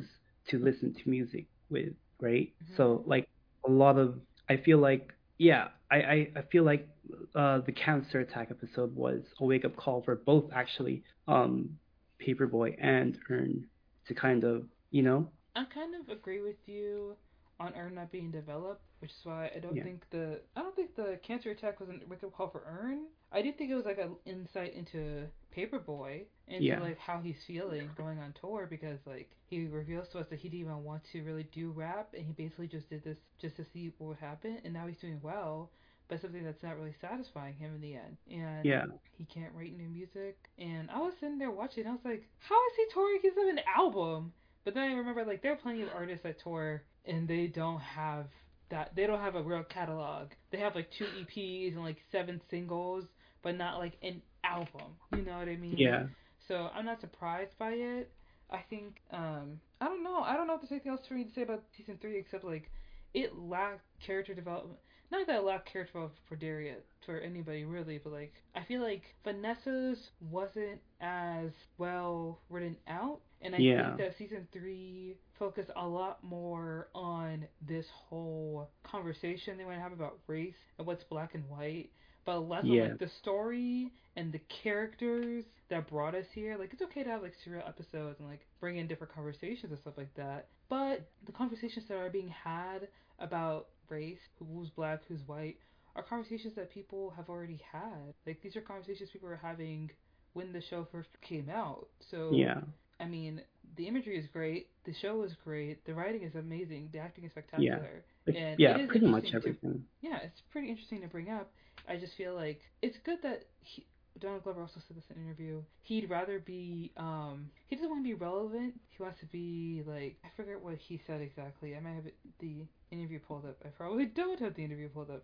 to listen to music with, right? Mm-hmm. So like a lot of I feel like yeah, I, I, I feel like uh, the cancer attack episode was a wake up call for both actually um, Paperboy and Earn to kind of you know. I kind of agree with you on Earn not being developed, which is why I don't yeah. think the I don't think the cancer attack was a wake up call for Earn. I do think it was like an insight into Paperboy and yeah. like how he's feeling going on tour because like he reveals to us that he didn't even want to really do rap and he basically just did this just to see what would happen and now he's doing well but something that's not really satisfying him in the end. And yeah. he can't write new music. And I was sitting there watching, I was like, how is he touring? He's an album. But then I remember like there are plenty of artists that tour and they don't have that they don't have a real catalog. They have like two EPs and like seven singles, but not like an album. You know what I mean? Yeah. So I'm not surprised by it. I think um I don't know. I don't know if there's anything else for me to say about season three except like it lacked character development. Not that it lacked character development for Daria for anybody really, but like I feel like Vanessa's wasn't as well written out, and I yeah. think that season three focused a lot more on this whole conversation they want to have about race and what's black and white, but less yeah. like the story and the characters that brought us here. Like it's okay to have like serial episodes and like bring in different conversations and stuff like that, but the conversations that are being had about race, who's black, who's white, are conversations that people have already had. Like these are conversations people were having when the show first came out. So yeah. I mean, the imagery is great, the show is great, the writing is amazing, the acting is spectacular. Yeah, and yeah, pretty much everything. To, yeah, it's pretty interesting to bring up. I just feel like it's good that he, Donald Glover also said this in an interview. He'd rather be um he doesn't want to be relevant. He wants to be like I forget what he said exactly. I might have the interview pulled up. I probably don't have the interview pulled up.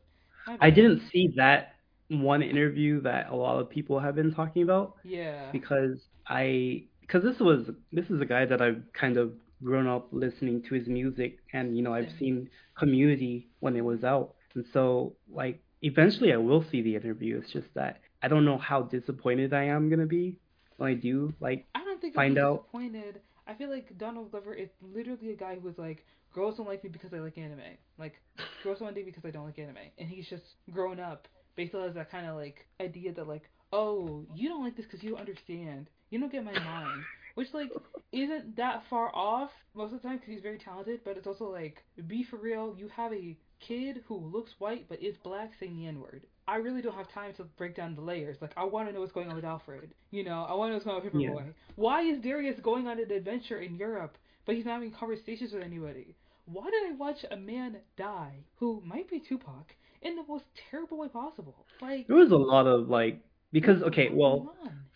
I didn't see that one interview that a lot of people have been talking about. Yeah. Because I because this was this is a guy that I've kind of grown up listening to his music and you know I've seen Community when it was out. And so like eventually I will see the interview. It's just that I don't know how disappointed I am gonna be when I do like I don't think find out. Disappointed. I feel like Donald Glover is literally a guy who was like, girls don't like me because I like anime. Like girls don't like me because I don't like anime, and he's just grown up basically has that kind of like idea that like, oh, you don't like this because you don't understand. You don't get my mind. Which like isn't that far off most of the time because he's very talented, but it's also like be for real. You have a kid who looks white but is black saying the N word. I really don't have time to break down the layers. Like I want to know what's going on with Alfred. You know, I want to know what's going on with Paperboy. Yeah. Why is Darius going on an adventure in Europe but he's not having conversations with anybody? Why did I watch a man die who might be Tupac in the most terrible way possible? Like there was a lot of like because okay, well,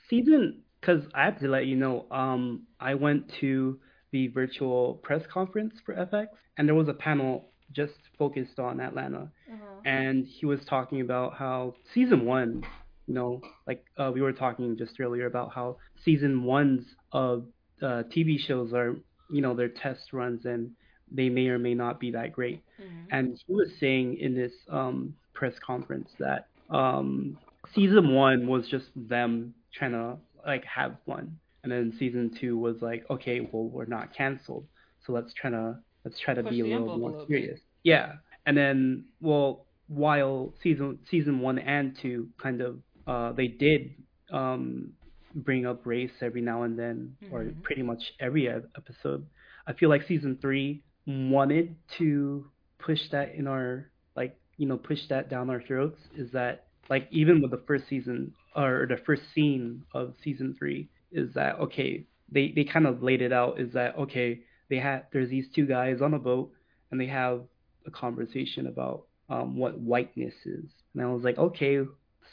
season because I have to let you know, um, I went to the virtual press conference for FX, and there was a panel just focused on Atlanta, uh-huh. and he was talking about how season one, you know, like uh, we were talking just earlier about how season ones of uh, TV shows are, you know, their test runs and they may or may not be that great. Mm-hmm. And he was saying in this um, press conference that um, season one was just them trying to like have fun, and then season two was like, okay, well we're not canceled, so let's try to let's try to Push be a little more serious. Yeah, and then well while season season one and two kind of uh they did um bring up race every now and then or Mhm. pretty much every episode. I feel like season three wanted to push that in our like you know push that down our throats. Is that like even with the first season or the first scene of season three is that okay they they kind of laid it out is that okay they had there's these two guys on a boat and they have a conversation about um, what whiteness is and I was like okay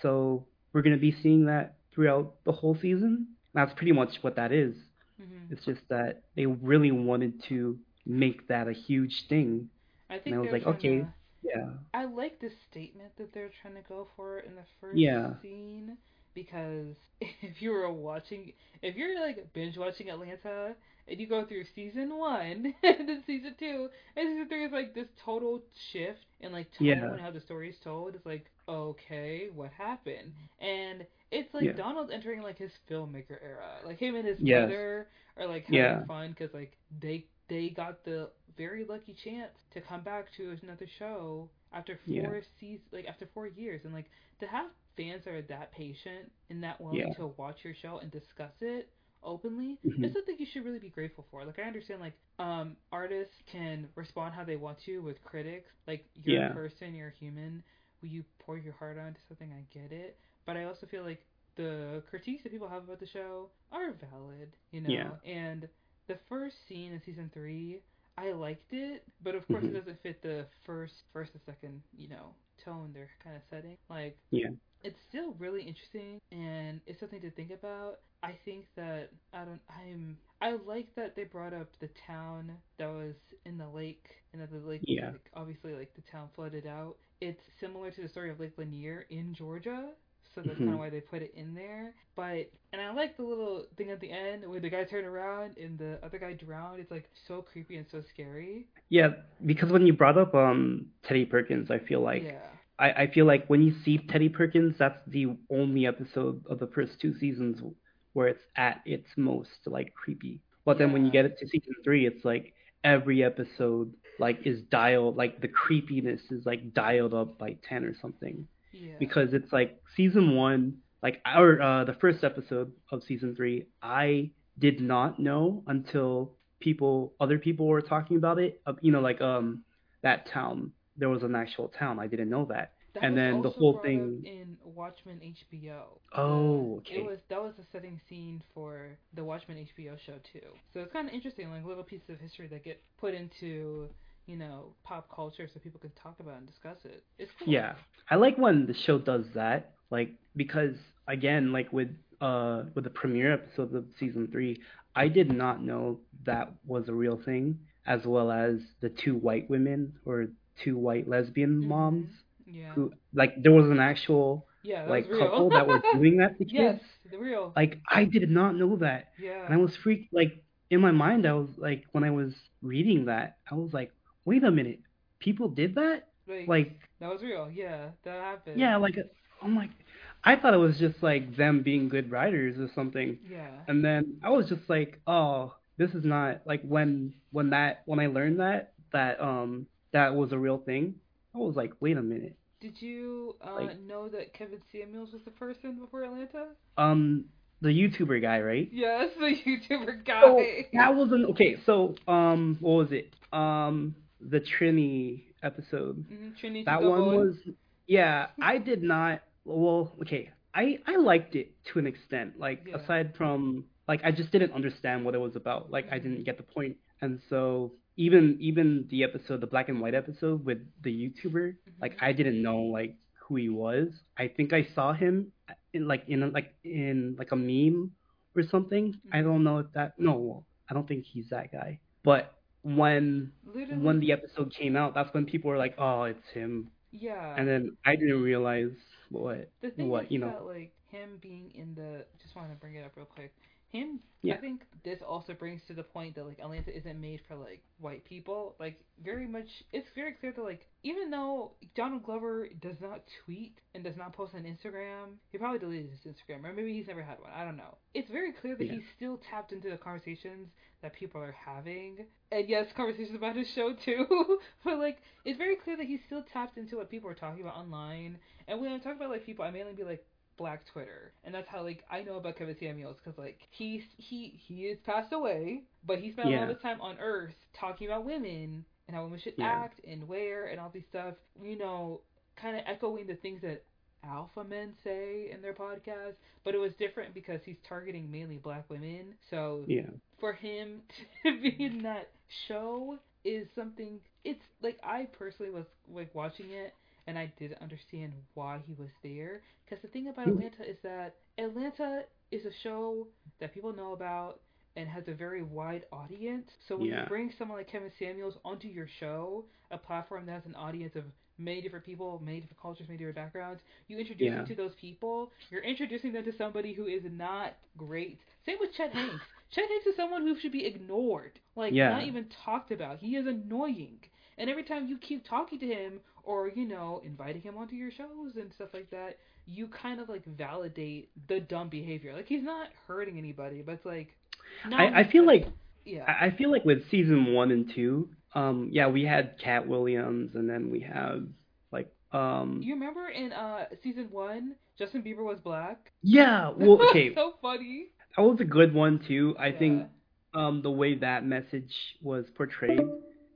so we're gonna be seeing that throughout the whole season that's pretty much what that is Mhm. it's just that they really wanted to make that a huge thing. I think I was like, okay. to- Yeah. I like the statement that they're trying to go for in the first Yeah. scene because if you were watching, if you're like binge watching Atlanta and you go through season one and then season two and season three is like this total shift in like tone Yeah. and how the story is told. It's like okay, what happened? And it's like Yeah. Donald entering like his filmmaker era. Like him and his Yes. brother are like having Yeah. fun because like they they got the very lucky chance to come back to another show after four Yeah. seasons, like after four years, and like to have fans that are that patient and that willing Yeah. to watch your show and discuss it openly Mhm. it's something you should really be grateful for. Like I understand like um artists can respond how they want to with critics. Like you're Yeah. a person, you're a human. Will you pour your heart onto something? I get it. But I also feel like the critiques that people have about the show are valid, you know. Yeah. And the first scene in season three, I liked it, but of course Mhm. it doesn't fit the first first and second, you know, tone they're kind of setting. Like Yeah. it's still really interesting and it's something to think about. I think that I don't I'm I like that they brought up the town that was in the lake and that the lake Yeah. like obviously like the town flooded out. It's similar to the story of Lake Lanier in Georgia. So that's kind Mhm. of why they put it in there. But and I like the little thing at the end where the guy turned around and the other guy drowned. It's like so creepy and so scary. Yeah, because when you brought up um Teddy Perkins, I feel like yeah. I, I feel like when you see Teddy Perkins, that's the only episode of the first two seasons where it's at its most like creepy. But then when you get it to season three, it's like every episode like is dialed like the creepiness is like dialed up by ten or something. Yeah. because it's like season one, like our uh, the first episode of season three, I did not know until people, other people were talking about it. Uh, you know, like um that town, there was an actual town. I didn't know that. That and then the whole thing- in Watchmen HBO. Oh, okay. It was that was the setting scene for the Watchmen HBO show too. So it's kind of interesting, like little pieces of history that get put into you know pop culture, so people can talk about and discuss it. It's cool. Yeah, I like when the show does that, like because again, like with uh with the premiere episode of season three, I did not know that was a real thing, as well as the two white women or two white lesbian Mhm. moms Yeah. who like there was an actual yeah. Like couple that were doing that to kids. yes, the real. Like I did not know that, yeah. and I was freaked. Like in my mind, I was like when I was reading that, I was like, wait a minute, people did that? like, Like that was real. Yeah, that happened. yeah, like I'm like I thought it was just like them being good writers or something. Yeah. And then I was just like, oh, this is not like when when that when I learned that that um that was a real thing. I was like, wait a minute. Did you uh, Like- know that Kevin Samuels was the person before Atlanta? Um, the YouTuber guy, right? Yes, the YouTuber guy. Oh, that wasn't okay. So um, what was it? Um, the Trini episode. Mhm, Trinity That one was yeah. I did not. Well, okay. I I liked it to an extent. Like Yeah. aside from like I just didn't understand what it was about. Like I didn't get the point. And so even even the episode, the black and white episode with the YouTuber, like Mhm. I didn't know like who he was. I think I saw him in like in like in like a meme or something. I Mhm. don't know if that no, I don't think he's that guy. But when Literally, when the episode came out, that's when people were like, "Oh, it's him." yeah. And then I didn't realize what the thing what is you know. that like him being in the just want to bring it up real quick. Him Yeah. I think this also brings to the point that like Atlanta isn't made for like white people. Like very much it's very clear that like even though Donald Glover does not tweet and does not post on Instagram, he probably deleted his Instagram or maybe he's never had one. I don't know. It's very clear that Yeah. he's still tapped into the conversations that people are having. And yes, conversations about his show too. but like it's very clear that he's still tapped into what people are talking about online. And when I talk about like people, I mainly be like Black Twitter, and that's how like I know about Kevin Samuels because like he's he he is passed away, but he spent a lot of his time on Earth talking about women and how women should Yeah. act and wear and all these stuff. You know, kind of echoing the things that alpha men say in their podcast, but it was different because he's targeting mainly black women. So Yeah. for him to be in that show is something it's like I personally was like watching it and I didn't understand why he was there because the thing about Mhm. Atlanta is that Atlanta is a show that people know about and has a very wide audience. So when you bring someone like Kevin Samuels onto your show, a platform that has an audience of many different people, many different cultures, many different backgrounds, you introduce Yeah. them to those people. You're introducing them to somebody who is not great. Same with Chet Hanks. Chet Hanks is someone who should be ignored, like Yeah. not even talked about. He is annoying. And every time you keep talking to him or, you know, inviting him onto your shows and stuff like that, you kind of like validate the dumb behavior. Like he's not hurting anybody, but it's like I, I feel like yeah. I feel like with season one and two, um, yeah, we had Katt Williams, and then we have like, um, you remember in uh season 1, Justin Bieber was black? yeah, well, okay, so funny. that was a good one too. I Yeah. think, um, the way that message was portrayed,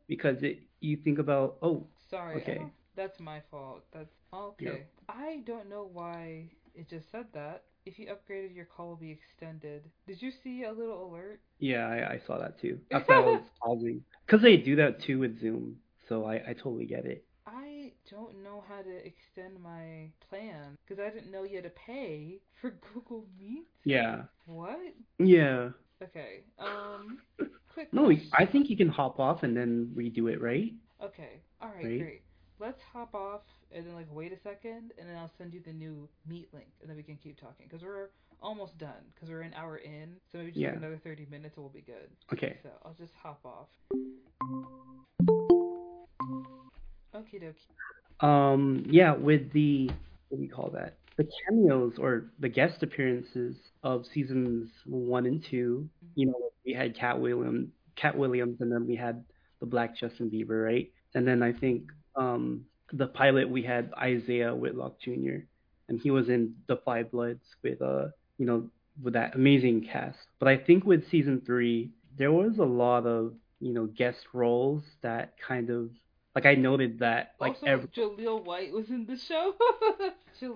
because it, you think about, oh, Sorry. Okay. That's my fault. That's okay. Yep. I don't know why it just said that. If you upgraded, your call will be extended. Did you see a little alert? yeah, I, I saw that too. That's why I was pausing, because they do that too with Zoom, so I, I totally get it. I don't know how to extend my plan because I didn't know you had to pay for Google Meet. Yeah, What? yeah. Okay. Um. Quick. No, question. I think you can hop off and then redo it, right? Okay. All right. Right? Great. Let's hop off and then like wait a second, and then I'll send you the new Meet link, and then we can keep talking because we're almost done because we're an hour in, so maybe just like Yeah. another thirty minutes and we'll be good. Okay. So I'll just hop off. Okie dokie. Um, yeah, with the what do you call that? The cameos or the guest appearances of seasons one and two. You know, we had Katt Williams, Katt Williams, and then we had the Black Justin Bieber, right? And then I think um the pilot we had Isaiah Whitlock Jr. and he was in The Five Bloods with uh you know with that amazing cast. But I think with season three there was a lot of you know guest roles that kind of like I noted that like also, every Jaleel White was in the show.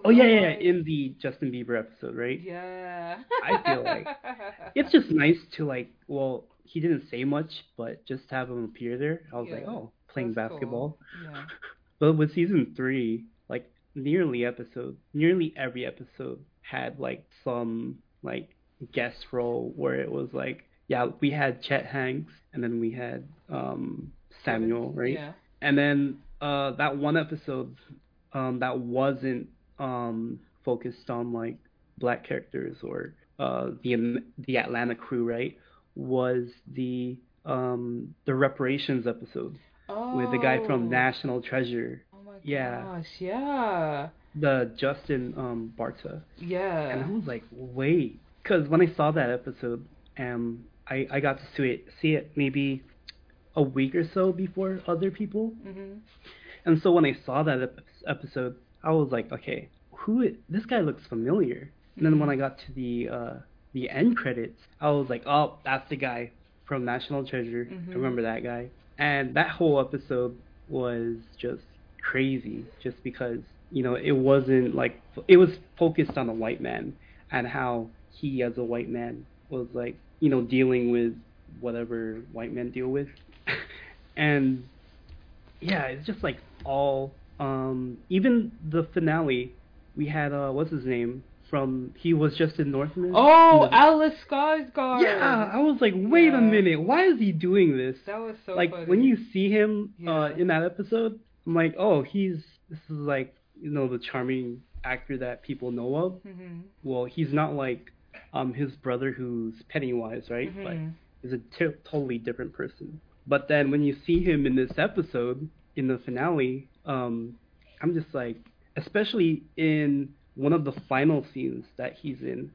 Oh yeah, yeah, yeah, in the Justin Bieber episode, right? Yeah. I feel like It's just nice to like, well, he didn't say much, but just have him appear there. I was like, oh, playing That's basketball. cool. Yeah. But with season three, like nearly episode, nearly every episode had like some like guest role where it was like, yeah, we had Chet Hanks, and then we had um Samuel, right? Yeah. And then uh, that one episode um, that wasn't um, focused on like black characters or uh, the the Atlanta crew, right? Was the um, the reparations episode Oh. with the guy from National Treasure, Oh my Yeah. gosh. Yeah. the Justin um, Bartha. Yeah. And I was like, wait, because when I saw that episode, um, I I got to see it see it maybe a week or so before other people. Mhm. And so when I saw that episode, I was like, okay, who? i- This guy looks familiar. And then when I got to the uh, the end credits, I was like, oh, that's the guy from National Treasure. Mhm. I remember that guy. And that whole episode was just crazy, just because you know it wasn't like it was focused on a white man and how he, as a white man, was like you know dealing with whatever white men deal with. and yeah, it's just like all um even the finale we had uh what's his name from he was just in Northman. Oh, The- Alice Skarsgård. yeah, I was like, wait Yeah. a minute, why is he doing this? That was so like funny. when you see him uh in that episode, I'm like, oh, he's this is like you know the charming actor that people know of. Mhm. Well, he's not like um his brother who's Pennywise, right? But Mhm. is a t- totally different person. But then when you see him in this episode, in the finale, um, I'm just like, especially in one of the final scenes that he's in,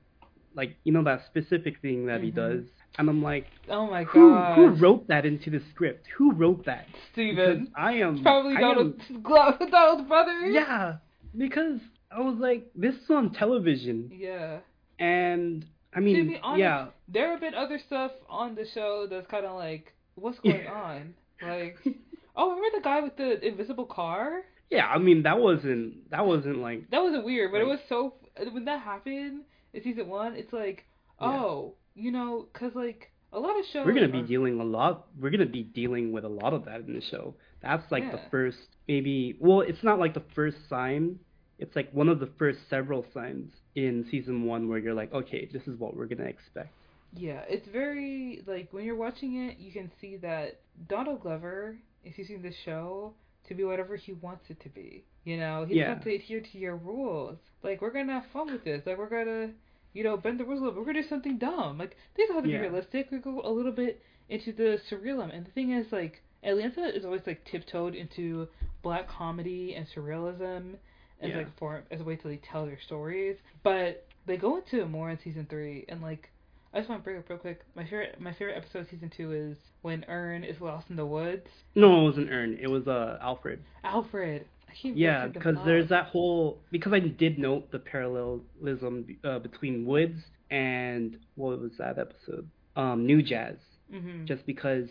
like you know that specific thing that he Mhm. does, and I'm like, Oh my god. who wrote that into the script? Who wrote that? Stephen. Because I am Probably I am- Donald, Glo- Donald's brother. yeah, because I was like, this is on television, Yeah. and I mean, honest, yeah, there have been other stuff on the show that's kind of like, what's going Yeah. on? Like, oh, remember the guy with the invisible car? yeah. I mean, that wasn't that wasn't like That wasn't weird, but it was so. When that happened in season one, it's like, Yeah. oh, you know, because like a lot of shows. We're gonna be are- dealing a lot. We're gonna be dealing with a lot of that in the show. That's like the first, maybe. Well, it's not like the first sign. It's like one of the first several signs in season one where you're like, okay, this is what we're gonna expect. Yeah, it's very like when you're watching it, you can see that Donald Glover is using the show to be whatever he wants it to be. You know, he Yeah. doesn't have to adhere to your rules. Like we're gonna have fun with this. Like we're gonna, you know, bend the rules a little bit. We're gonna do something dumb. Like these have to Yeah. be realistic. We go a little bit into the surrealism. And the thing is, like Atlanta is always like tiptoed into black comedy and surrealism as Yeah. like form as a way to like tell their stories. But they go into it more in season three, and like I just want to bring up real quick. My favorite my favorite episode of season two is when Earn is lost in the woods. No, it wasn't Earn. It was uh Alfred. Alfred. I Yeah, because up. there's that whole because I did note the parallelism uh, between Woods and what was that episode? Um, New Jazz. Mhm. just because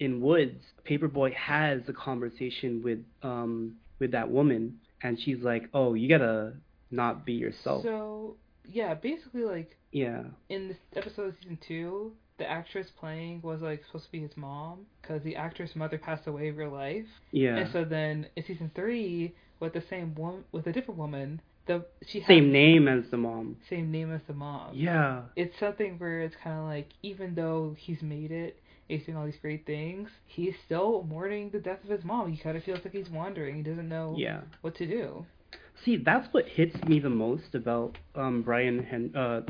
in Woods, Paperboy has a conversation with um with that woman, and she's like, "Oh, you gotta not be yourself." So yeah, basically like yeah, in this episode of season two, the actress playing was like supposed to be his mom because the actress mother passed away in real life. yeah, And so then in season three, with the same woman, with a different woman, the she same name as the mom. same name as the mom. Yeah, It's something where it's kind of like even though he's made it, he's doing all these great things, he's still mourning the death of his mom. He kind of feels like he's wandering. He doesn't know yeah. what to do. See, that's what hits me the most about um Brian Hen- uh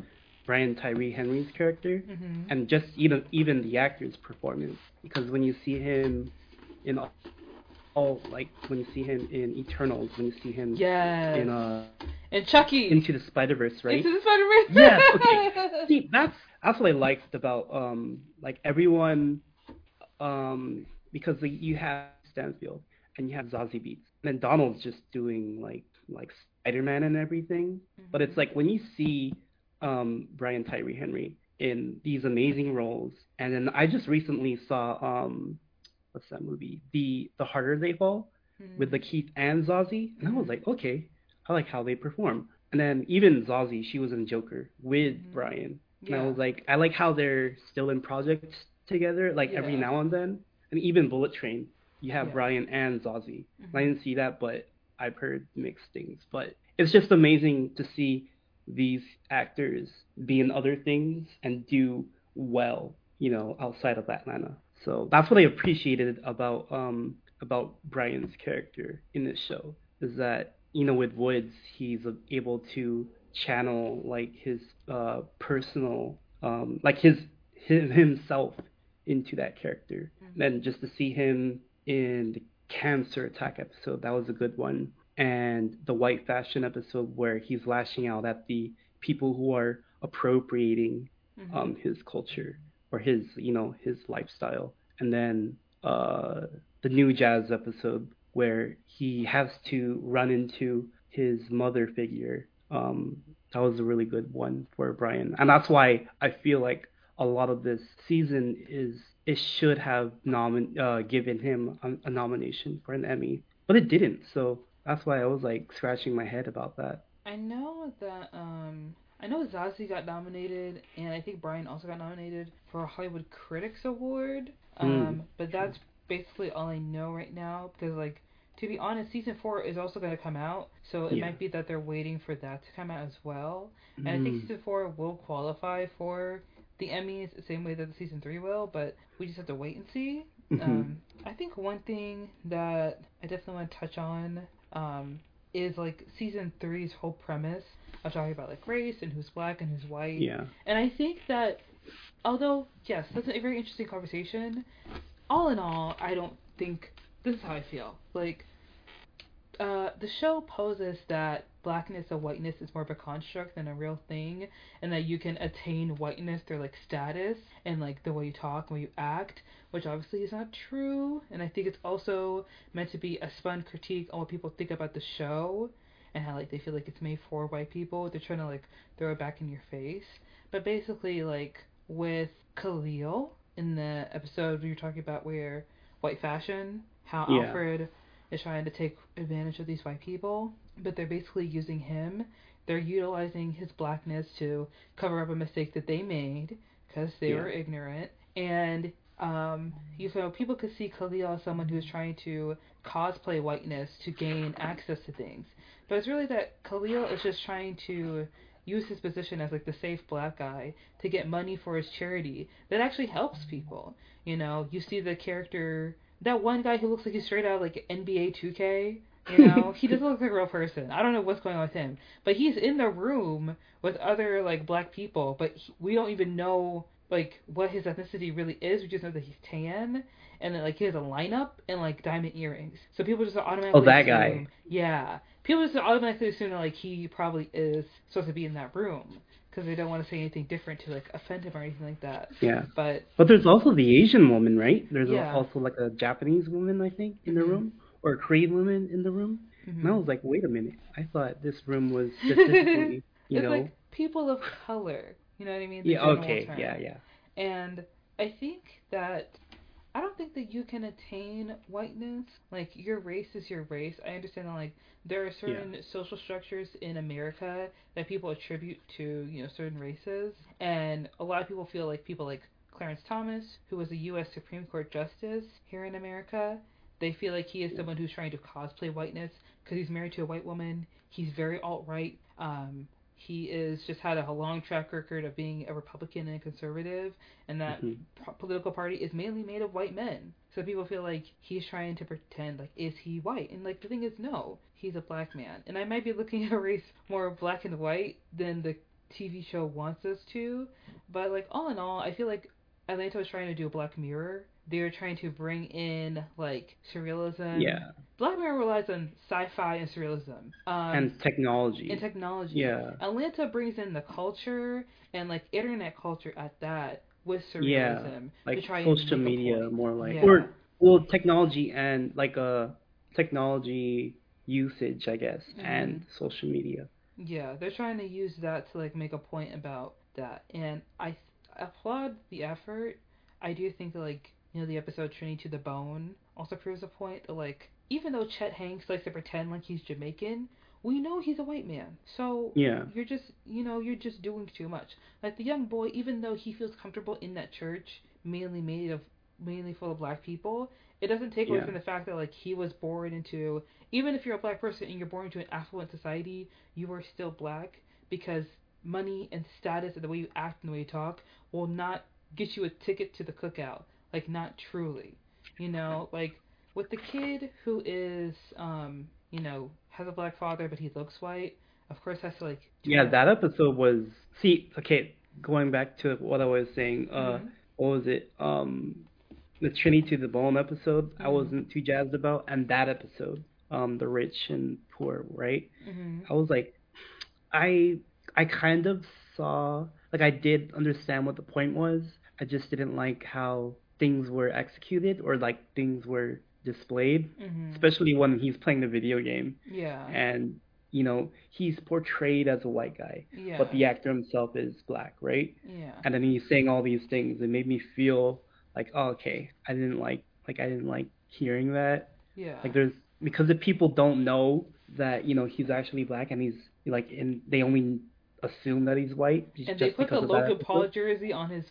Brian Tyree Henry's character, hmm and just even even the actor's performance. Because when you see him in all, all like when you see him in Eternals, when you see him Yes. in uh and Chucky. Into the Spider Verse, right? Into the Spider-Man. Yes, okay. See, that's that's what I liked about um like everyone um because like, you have Stanfield and you have Zazie Beetz and then Donald's just doing like like Spider Man and everything. But it's like when you see um Brian Tyree Henry in these amazing roles and then I just recently saw um what's that movie? The The Harder They Fall Mhm. with LaKeith and Zazie, and I was like, okay, I like how they perform. And then even Zazie, she was in Joker with Mhm. Brian, and yeah. I was like, I like how they're still in projects together, like every now and then. And even Bullet Train, you have Yeah. Brian and Zazie. I didn't see that, but I've heard mixed things. But it's just amazing to see these actors be in other things and do well, you know, outside of Atlanta. So that's what I appreciated about um about Brian's character in this show is that you know with Woods he's able to channel like his uh personal um like his, his himself into that character. Mhm. And just to see him in the cancer attack episode, that was a good one. And the white fashion episode where he's lashing out at the people who are appropriating Mhm. um his culture or his you know his lifestyle. And then uh the new jazz episode where he has to run into his mother figure. Um that was a really good one for Brian. And that's why I feel like a lot of this season is it should have nomin- uh, given him a, a nomination for an Emmy, but it didn't. So that's why I was like scratching my head about that. I know that um I know Zazie got nominated and I think Brian also got nominated for a Hollywood Critics Award. Um Mm, but that's basically all I know right now because like to be honest, season four is also gonna come out, so it Yeah. might be that they're waiting for that to come out as well. And I think Mm, season four will qualify for the Emmys the same way that the season three will, but we just have to wait and see. mhm. Um, I think one thing that I definitely want to touch on um, is like season three's whole premise of talking about like race and who's black and who's white. Yeah. And I think that although yes, that's a very interesting conversation. All in all, I don't think this is how I feel. Like uh, the show poses that blackness or whiteness is more of a construct than a real thing, and that you can attain whiteness through like status and like the way you talk, the way you act, which obviously is not true. And I think it's also meant to be a spun critique on what people think about the show and how like they feel like it's made for white people. They're trying to like throw it back in your face. But basically, like with Khalil in the episode we were talking about where white fashion, how Yeah. Alfred is trying to take advantage of these white people, but they're basically using him. They're utilizing his blackness to cover up a mistake that they made because they Yeah. were ignorant. And um, you know, people could see Khalil as someone who's trying to cosplay whiteness to gain access to things. But it's really that Khalil is just trying to use his position as like the safe black guy to get money for his charity that actually helps people. You know, you see the character that one guy who looks like he's straight out of like NBA 2K. You know, he doesn't look like a real person. I don't know what's going on with him, but he's in the room with other like black people, but he, we don't even know like what his ethnicity really is. We just know that he's tan and that like he has a lineup and like diamond earrings. So people just automatically Oh, that assume, guy. Yeah, people just automatically assume that like he probably is supposed to be in that room because they don't want to say anything different to like offend him or anything like that. Yeah. But But there's also the Asian woman, right? There's Yeah. also like a Japanese woman, I think, in the Mhm. room, or a Korean woman in the room. mhm. And I was like, wait a minute, I thought this room was specifically, you know, like people of color. You know what I mean? The yeah, okay, term. yeah, yeah, And I think that I don't think that you can attain whiteness. Like your race is your race. I understand that like there are certain social structures in America that people attribute to, you know, certain races. And a lot of people feel like people like Clarence Thomas, who was a US Supreme Court justice here in America, they feel like he is someone who's trying to cosplay whiteness because he's married to a white woman. He's very alt right. Um, he is just had a long track record of being a Republican and conservative, and that Mhm. po- political party is mainly made of white men. So people feel like he's trying to pretend like is he white? And like the thing is no, he's a black man. And I might be looking at a race more black and white than the TV show wants us to, but like all in all, I feel like Atlanta was trying to do a Black Mirror. They were trying to bring in like surrealism. yeah, Black Mirror relies on sci-fi and surrealism. Um, and technology. and technology. Yeah. Atlanta brings in the culture and like internet culture at that with surrealism. Yeah, like social media, more like, Yeah. or well, technology and like a technology usage, I guess, Mhm. and social media. Yeah, they're trying to use that to like make a point about that, and I applaud the effort. I do think like you know the episode Trinity to the Bone also proves a point that like even though Chet Hanks likes to pretend like he's Jamaican, we know he's a white man. So Yeah. you're just you know you're just doing too much. Like the young boy, even though he feels comfortable in that church, mainly made of mainly full of black people, it doesn't take away Yeah. from the fact that like he was born into even if you're a black person and you're born into an affluent society, you are still black because money and status and the way you act and the way you talk will not get you a ticket to the cookout. Like not truly. You know, like with the kid who is um, you know, has a black father but he looks white, of course has to like do Yeah, that episode was. See, okay, going back to what I was saying. Uh, Mhm. what was it? Um, the Trinity to the Bone episode. I Mhm. wasn't too jazzed about, and that episode, um, the rich and poor, right? hmm I was like, I I kind of saw like I did understand what the point was. I just didn't like how things were executed or like things were displayed, hmm especially when he's playing the video game Yeah. and you know he's portrayed as a white guy, yeah. but the actor himself is black, right? yeah. And then he's saying all these things. It made me feel like, oh, okay, I didn't like like I didn't like hearing that. Yeah. Like there's because if people don't know that you know he's actually black and he's like and they only assume that he's white just and they put the Logan. Paul jersey on his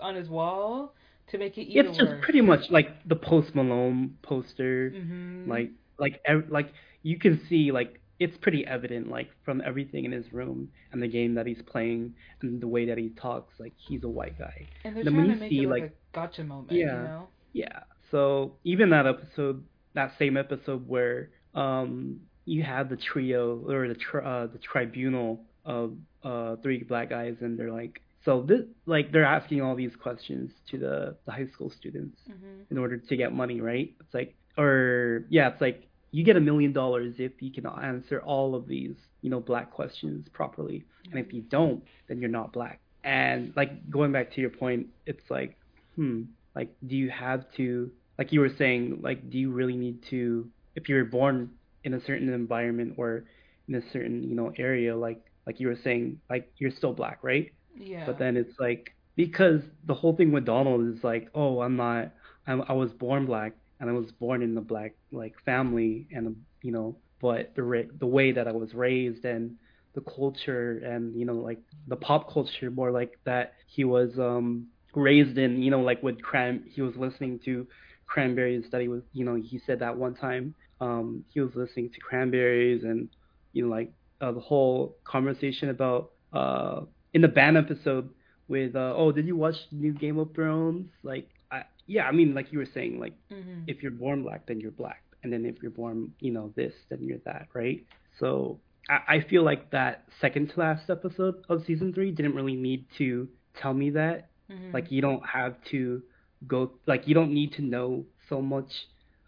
on his wall to make it even It's just worse. pretty much like the Post Malone poster, hmm like like ev- like you can see like it's pretty evident like from everything in his room and the game that he's playing and the way that he talks like he's a white guy. and they're trying to make see, it like, like- a gotcha moment. Yeah. You know. Yeah. So even that episode, that same episode where um you have the trio or the tri- uh, the tribunal of uh three black guys, and they're like, so this like they're asking all these questions to the the high school students Mhm. in order to get money, right? It's like, or yeah, it's like you get a million dollars if you can answer all of these, you know, black questions properly, and if you don't, then you're not black. And like going back to your point, it's like, hmm, like do you have to, like you were saying, like do you really need to, if you're born in a certain environment or in a certain, you know, area, like like you were saying, like you're still black, right? Yeah. But then it's like because the whole thing with Donald is like, oh, I'm not, I'm, I was born black and I was born in a black like family and you know, but the the way that I was raised and the culture and you know like the pop culture more like that he was um raised in you know like with cran he was listening to cranberries that he was you know he said that one time um he was listening to cranberries and you know like uh, the whole conversation about uh in the band episode with uh oh did you watch new Game of Thrones like I yeah I mean like you were saying like Mhm. if you're born black then you're black and then if you're born you know this then you're that right so I, I feel like that second to last episode of season three didn't really need to tell me that Mhm. like you don't have to go like you don't need to know so much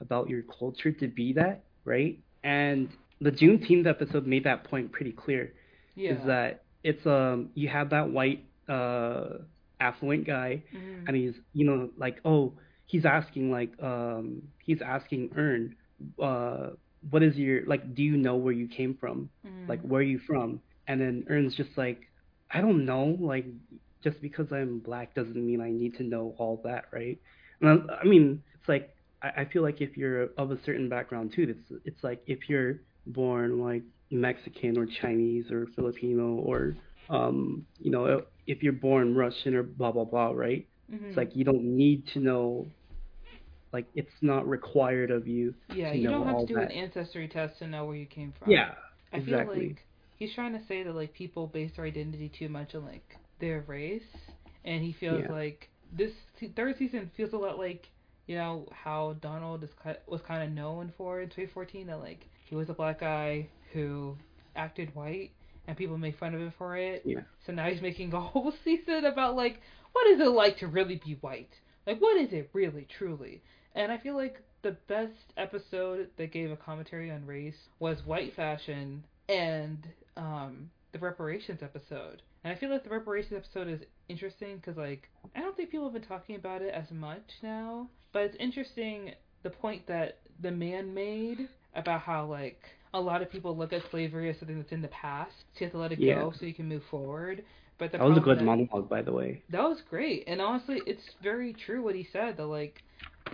about your culture to be that right and the June Juneteenth episode made that point pretty clear yeah. is that it's um you have that white uh affluent guy Mhm. and he's you know like oh he's asking like um he's asking Earn uh what is your like do you know where you came from Mhm. like where are you from and then Earn's just like I don't know like just because I'm black doesn't mean I need to know all that right and I, I mean it's like I, I feel like if you're of a certain background too it's it's like if you're born like Mexican or Chinese or Filipino or um you know if you're born Russian or blah blah blah right Mhm. it's like you don't need to know like it's not required of you yeah, you don't have to do that. an ancestry test to know where you came from. yeah I exactly. feel like he's trying to say that like people base their identity too much on like their race, and he feels Yeah. like this third season feels a lot like you know how Donald is was kind of known for in 2014 that like he was a black guy who acted white and people made fun of him for it. Yeah. So now he's making a whole season about like what is it like to really be white? Like what is it really truly? And I feel like the best episode that gave a commentary on race was White Fashion and um, the reparations episode. And I feel like the reparations episode is interesting because like I don't think people have been talking about it as much now, but it's interesting the point that the man made about how like a lot of people look at slavery as something that's in the past, so you have to let it Yeah. go so you can move forward. But the that was a good that- monologue by the way that was great, and honestly, it's very true what he said. That like,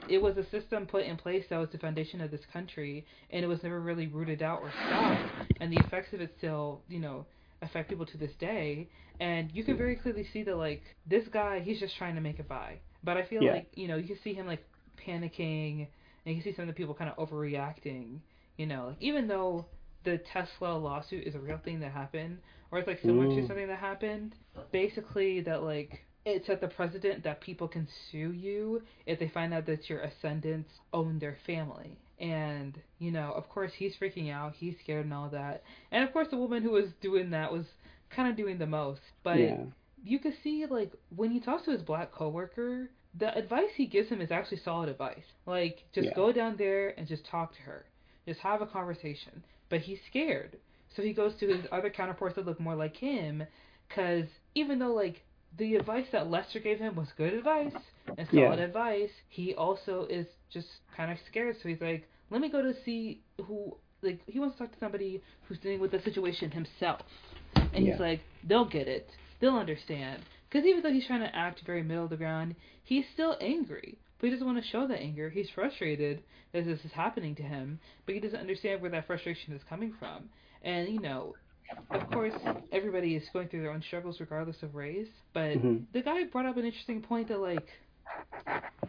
it was a system put in place that was the foundation of this country, and it was never really rooted out or stopped, and the effects of it still, you know, affect people to this day. And you can very clearly see that like this guy, he's just trying to make it by. But I feel Yeah. like you know you can see him like panicking, and you can see some of the people kind of overreacting. You know, like even though the Tesla lawsuit is a real thing that happened, or it's like similar to something that happened, basically that like it's at the president that people can sue you if they find out that your ascendants own their family. And, you know, of course he's freaking out, he's scared and all that. And of course the woman who was doing that was kind of doing the most. But yeah you could see like when he talks to his black coworker, the advice he gives him is actually solid advice. Like just Yeah. go down there and just talk to her. Just have a conversation. But he's scared. So he goes to his other counterparts that look more like him cuz even though like the advice that Lester gave him was good advice and Yeah. solid advice, he also is just kind of scared. So he's like, let me go to see who like he wants to talk to somebody who's dealing with the situation himself. And Yeah. he's like, they'll get it. They'll understand. Because even though he's trying to act very middle of the ground, he's still angry. But he doesn't want to show that anger. He's frustrated that this is happening to him, but he doesn't understand where that frustration is coming from. And, you know, of course, everybody is going through their own struggles regardless of race. But Mhm. the guy brought up an interesting point that, like,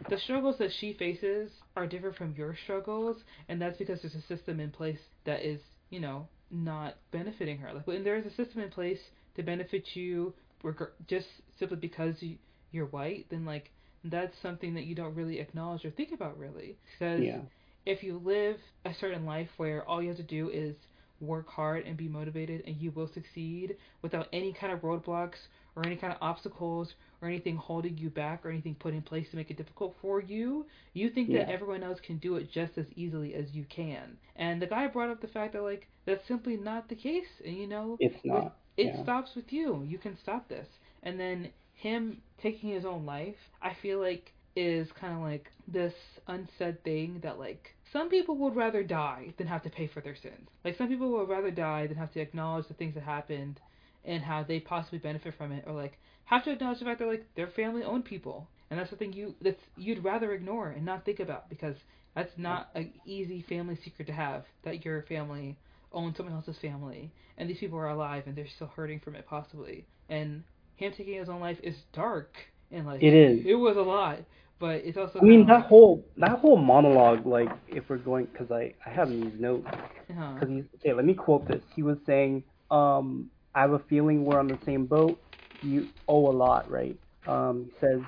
the struggles that she faces are different from your struggles, and that's because there's a system in place that is, you know, not benefiting her. Like when there is a system in place to benefit you, reg- just simply because you, you're white, then like that's something that you don't really acknowledge or think about really, because yeah if you live a certain life where all you have to do is work hard and be motivated and you will succeed without any kind of roadblocks or any kind of obstacles or anything holding you back or anything put in place to make it difficult for you, you think that everyone else can do it just as easily as you can. And the guy brought up the fact that like that's simply not the case. And you know, It's not. it yeah. stops with you. You can stop this. And then him taking his own life, I feel like is kind of like this unsaid thing that like some people would rather die than have to pay for their sins. Like some people would rather die than have to acknowledge the things that happened and how they possibly benefit from it or like have to acknowledge the fact that like their family owned people. And that's the thing you that's you'd rather ignore and not think about because that's not an easy family secret to have that your family owns someone else's family and these people are alive and they're still hurting from it possibly. And him taking his own life is dark and like It is. It was a lot, but it's also. I mean that whole that whole monologue, like if we're going, because I I have these notes. uh-huh. Because he's okay. Let me quote this. He was saying, um, "I have a feeling we're on the same boat. You owe a lot, right?" Um, he says,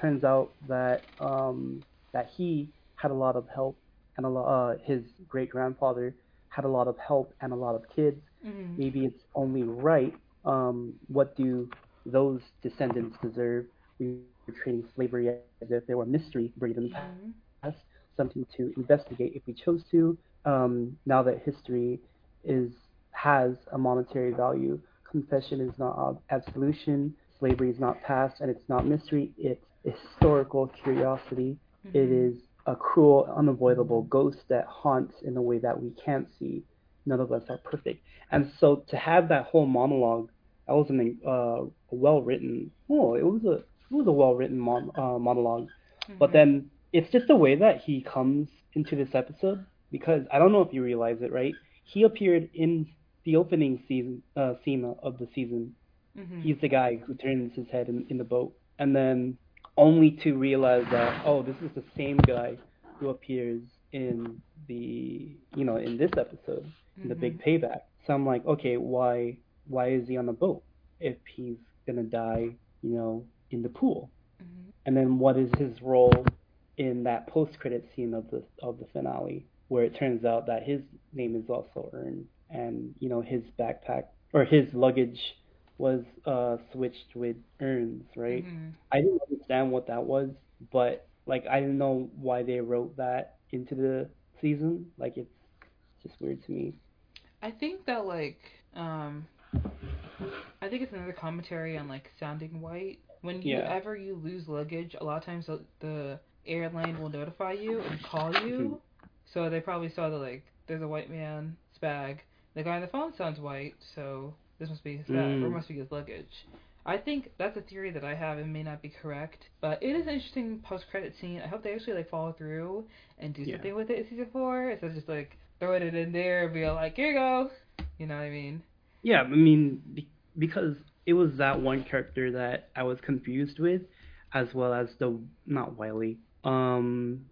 "Turns out that um, that he had a lot of help, and a lot. Uh, his great grandfather had a lot of help and a lot of kids. Mhm. Maybe it's only right. Um, what do those descendants deserve? We were treating slavery as if they were mystery breed in the past." Mhm. something to investigate if we chose to. Um, now that history is has a monetary value, confession is not absolution. Slavery is not past, and it's not mystery. It's historical curiosity. It Mhm. is a cruel, unavoidable ghost that haunts in a way that we can't see. None of us are perfect, and so to have that whole monologue, that was an uh, well written. Oh, it was a it was a well written mon- uh, monologue. But Mhm. then it's just the way that he comes into this episode because I don't know if you realize it, right? He appeared in the opening season uh, scene of the season. Mhm. He's the guy who turns his head in, in the boat, and then only to realize that oh, this is the same guy who appears in the you know in this episode in the big payback. So I'm like, okay, why why is he on the boat if he's gonna die, you know, in the pool? Mhm. And then what is his role in that post credit scene of the of the finale where it turns out that his name is also Earn and you know his backpack or his luggage was uh switched with Earn's right? Mhm. I didn't understand what that was, but like I didn't know why they wrote that into the season. Like it's just weird to me. I think that like um I think it's another commentary on like sounding white. When you Yeah. ever you lose luggage, a lot of times the, the airline will notify you and call you. so they probably saw that like there's a white man's bag. The guy on the phone sounds white, so this must be his bag or Mm. must be his luggage. I think that's a theory that I have and may not be correct, but it is an interesting post credit scene. I hope they actually like follow through and do Yeah. something with it in season four instead of just like throwing it in there and being like, here you go. You know what I mean? Yeah, I mean, be- because it was that one character that I was confused with, as well as the not Wiley, um,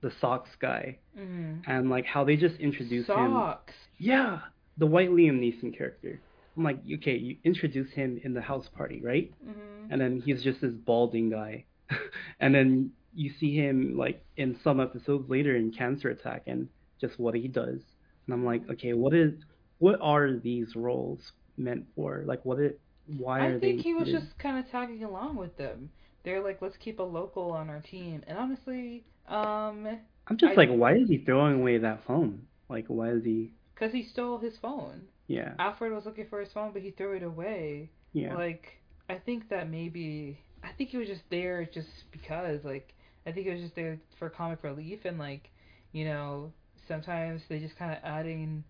the socks guy, Mm. and like how they just introduced him. Socks. Yeah, the white Liam Neeson character. I'm like, okay, you introduce him in the house party, right? hmm And then he's just this balding guy, and then you see him like in some episodes later in Cancer Attack and just what he does. And I'm like, okay, what is, what are these roles meant for? Like, what it, why I are think he was just kind of tagging along with them. They're like, let's keep a local on our team. And honestly, um, I'm just I- like, why is he throwing away that phone? Like, why is he? because he stole his phone. Yeah, Alfred was looking for his phone, but he threw it away. yeah, Like, I think that maybe I think he was just there just because. Like, I think he was just there for comic relief and like, you know, sometimes they just kind of adding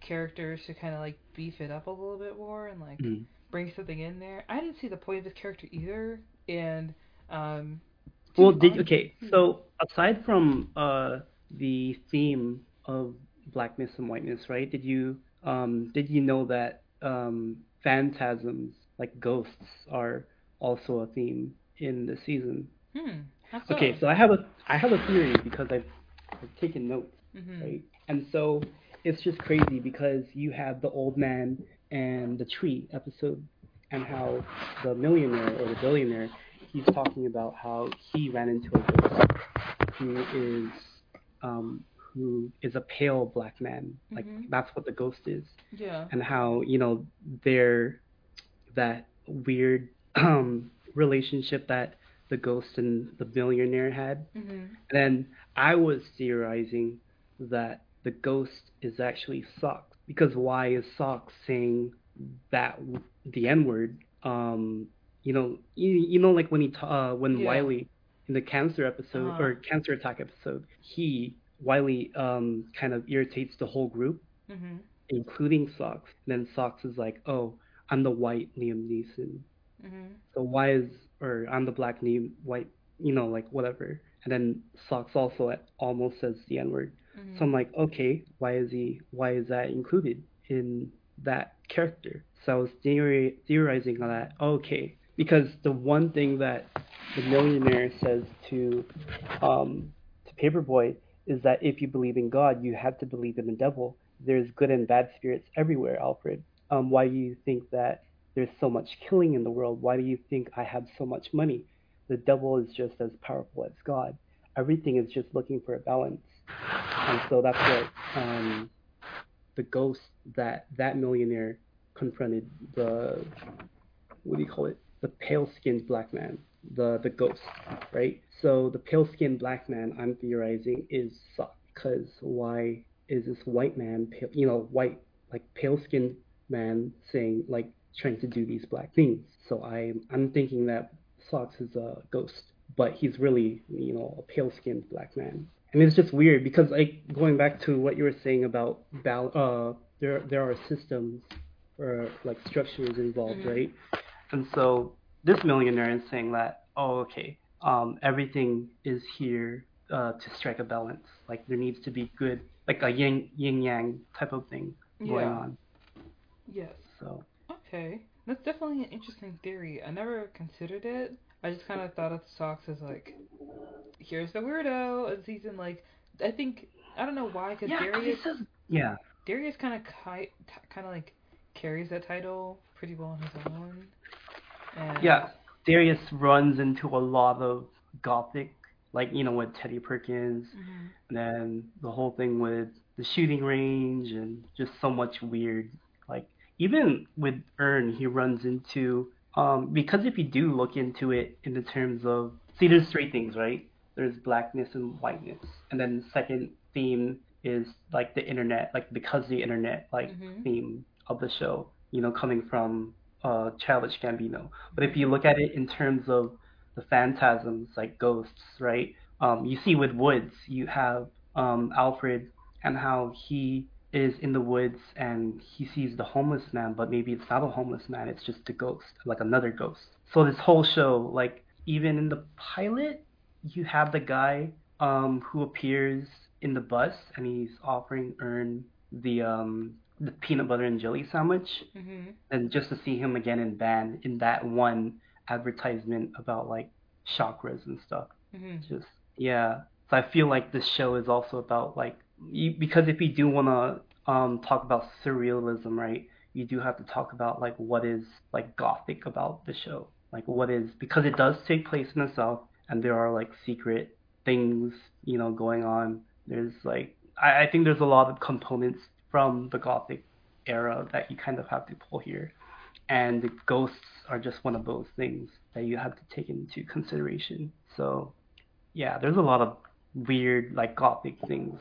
characters to kind of like beef it up a little bit more and like Mhm. bring something in there. I didn't see the point of this character either, and um. Well, did okay. So aside from uh the theme of blackness and whiteness, right? Did you um did you know that um phantasms like ghosts are also a theme in the season? Hmm. How Okay, so I have a I have a theory because I've, I've taken notes, hmm right? And so it's just crazy because you have the old man and the tree episode, and how the millionaire or the billionaire he's talking about how he ran into a ghost who is um, who is a pale black man. Like Mhm. that's what the ghost is, Yeah. and how you know they're that weird um relationship that the ghost and the millionaire had. Mhm. And then I was theorizing that the ghost is actually Socks because why is Socks saying that the N word? Um, you know, you, you know, like when he ta- uh, when Yeah. Wiley in the cancer episode Uh-huh. or cancer attack episode, he Wiley um kind of irritates the whole group, Mhm. including Socks. And then Socks is like, oh, I'm the white Liam Neeson. Mhm. So why is or I'm the black Liam white, you know, like whatever. And then Socks also almost says the N word. Mhm. So I'm like, okay, why is he? Why is that included in that character? So I was theori- theorizing on that. Okay, because the one thing that the millionaire says to um, to Paperboy is that if you believe in God, you have to believe in the devil. There's good and bad spirits everywhere, Alfred. Um, why do you think that there's so much killing in the world? Why do you think I have so much money? The devil is just as powerful as God. Everything is just looking for a balance and so that's what um, the ghost that that millionaire confronted the what do you call it? The pale skinned black man the the ghost right? So the pale skinned black man i'm theorizing is Socks because why is this white man pale, you know white like pale skinned man saying like trying to do these black things? So i i'm thinking that Socks is a ghost but he's really you know a pale skinned black man and it's just weird because like going back to what you were saying about bal- uh there there are systems or like structures involved Mhm. right and so this millionaire is saying that oh okay um everything is here uh to strike a balance like there needs to be good like a yin yin yang type of thing going Yeah. on Yes. so Okay. That's definitely an interesting theory. I never considered it. I just kind of thought of the Socks as like, here's the weirdo of season. Like, I think I don't know why, because yeah 'cause he Darius says yeah Darius kind of ki- kind of like carries that title pretty well on his own. And Yeah, Darius runs into a lot of gothic, like you know with Teddy Perkins, Mhm. and then the whole thing with the shooting range and just so much weird. Like even with Earn, he runs into um because if you do look into it in the terms of see, there's three things, right? There's blackness and whiteness, and then the second theme is like the internet, like because the internet like Mhm. theme of the show, you know, coming from uh Childish Gambino. But if you look at it in terms of the phantasms like ghosts, right? Um, you see with Woods, you have um, Alfred and how he is in the woods and he sees the homeless man, but maybe it's not a homeless man, it's just a ghost, like another ghost. So this whole show, like even in the pilot, you have the guy um, who appears in the bus and he's offering Earn the um, the peanut butter and jelly sandwich Mhm. and just to see him again in band in that one advertisement about like chakras and stuff. Mhm. Just yeah. So I feel like this show is also about like you, because if you do want to um talk about surrealism, right? You do have to talk about like what is like gothic about the show. Like what is because it does take place in the south and there are like secret things, you know, going on. There's like I, I think there's a lot of components from the gothic era that you kind of have to pull here. And the ghosts are just one of those things that you have to take into consideration. So yeah, there's a lot of weird like gothic things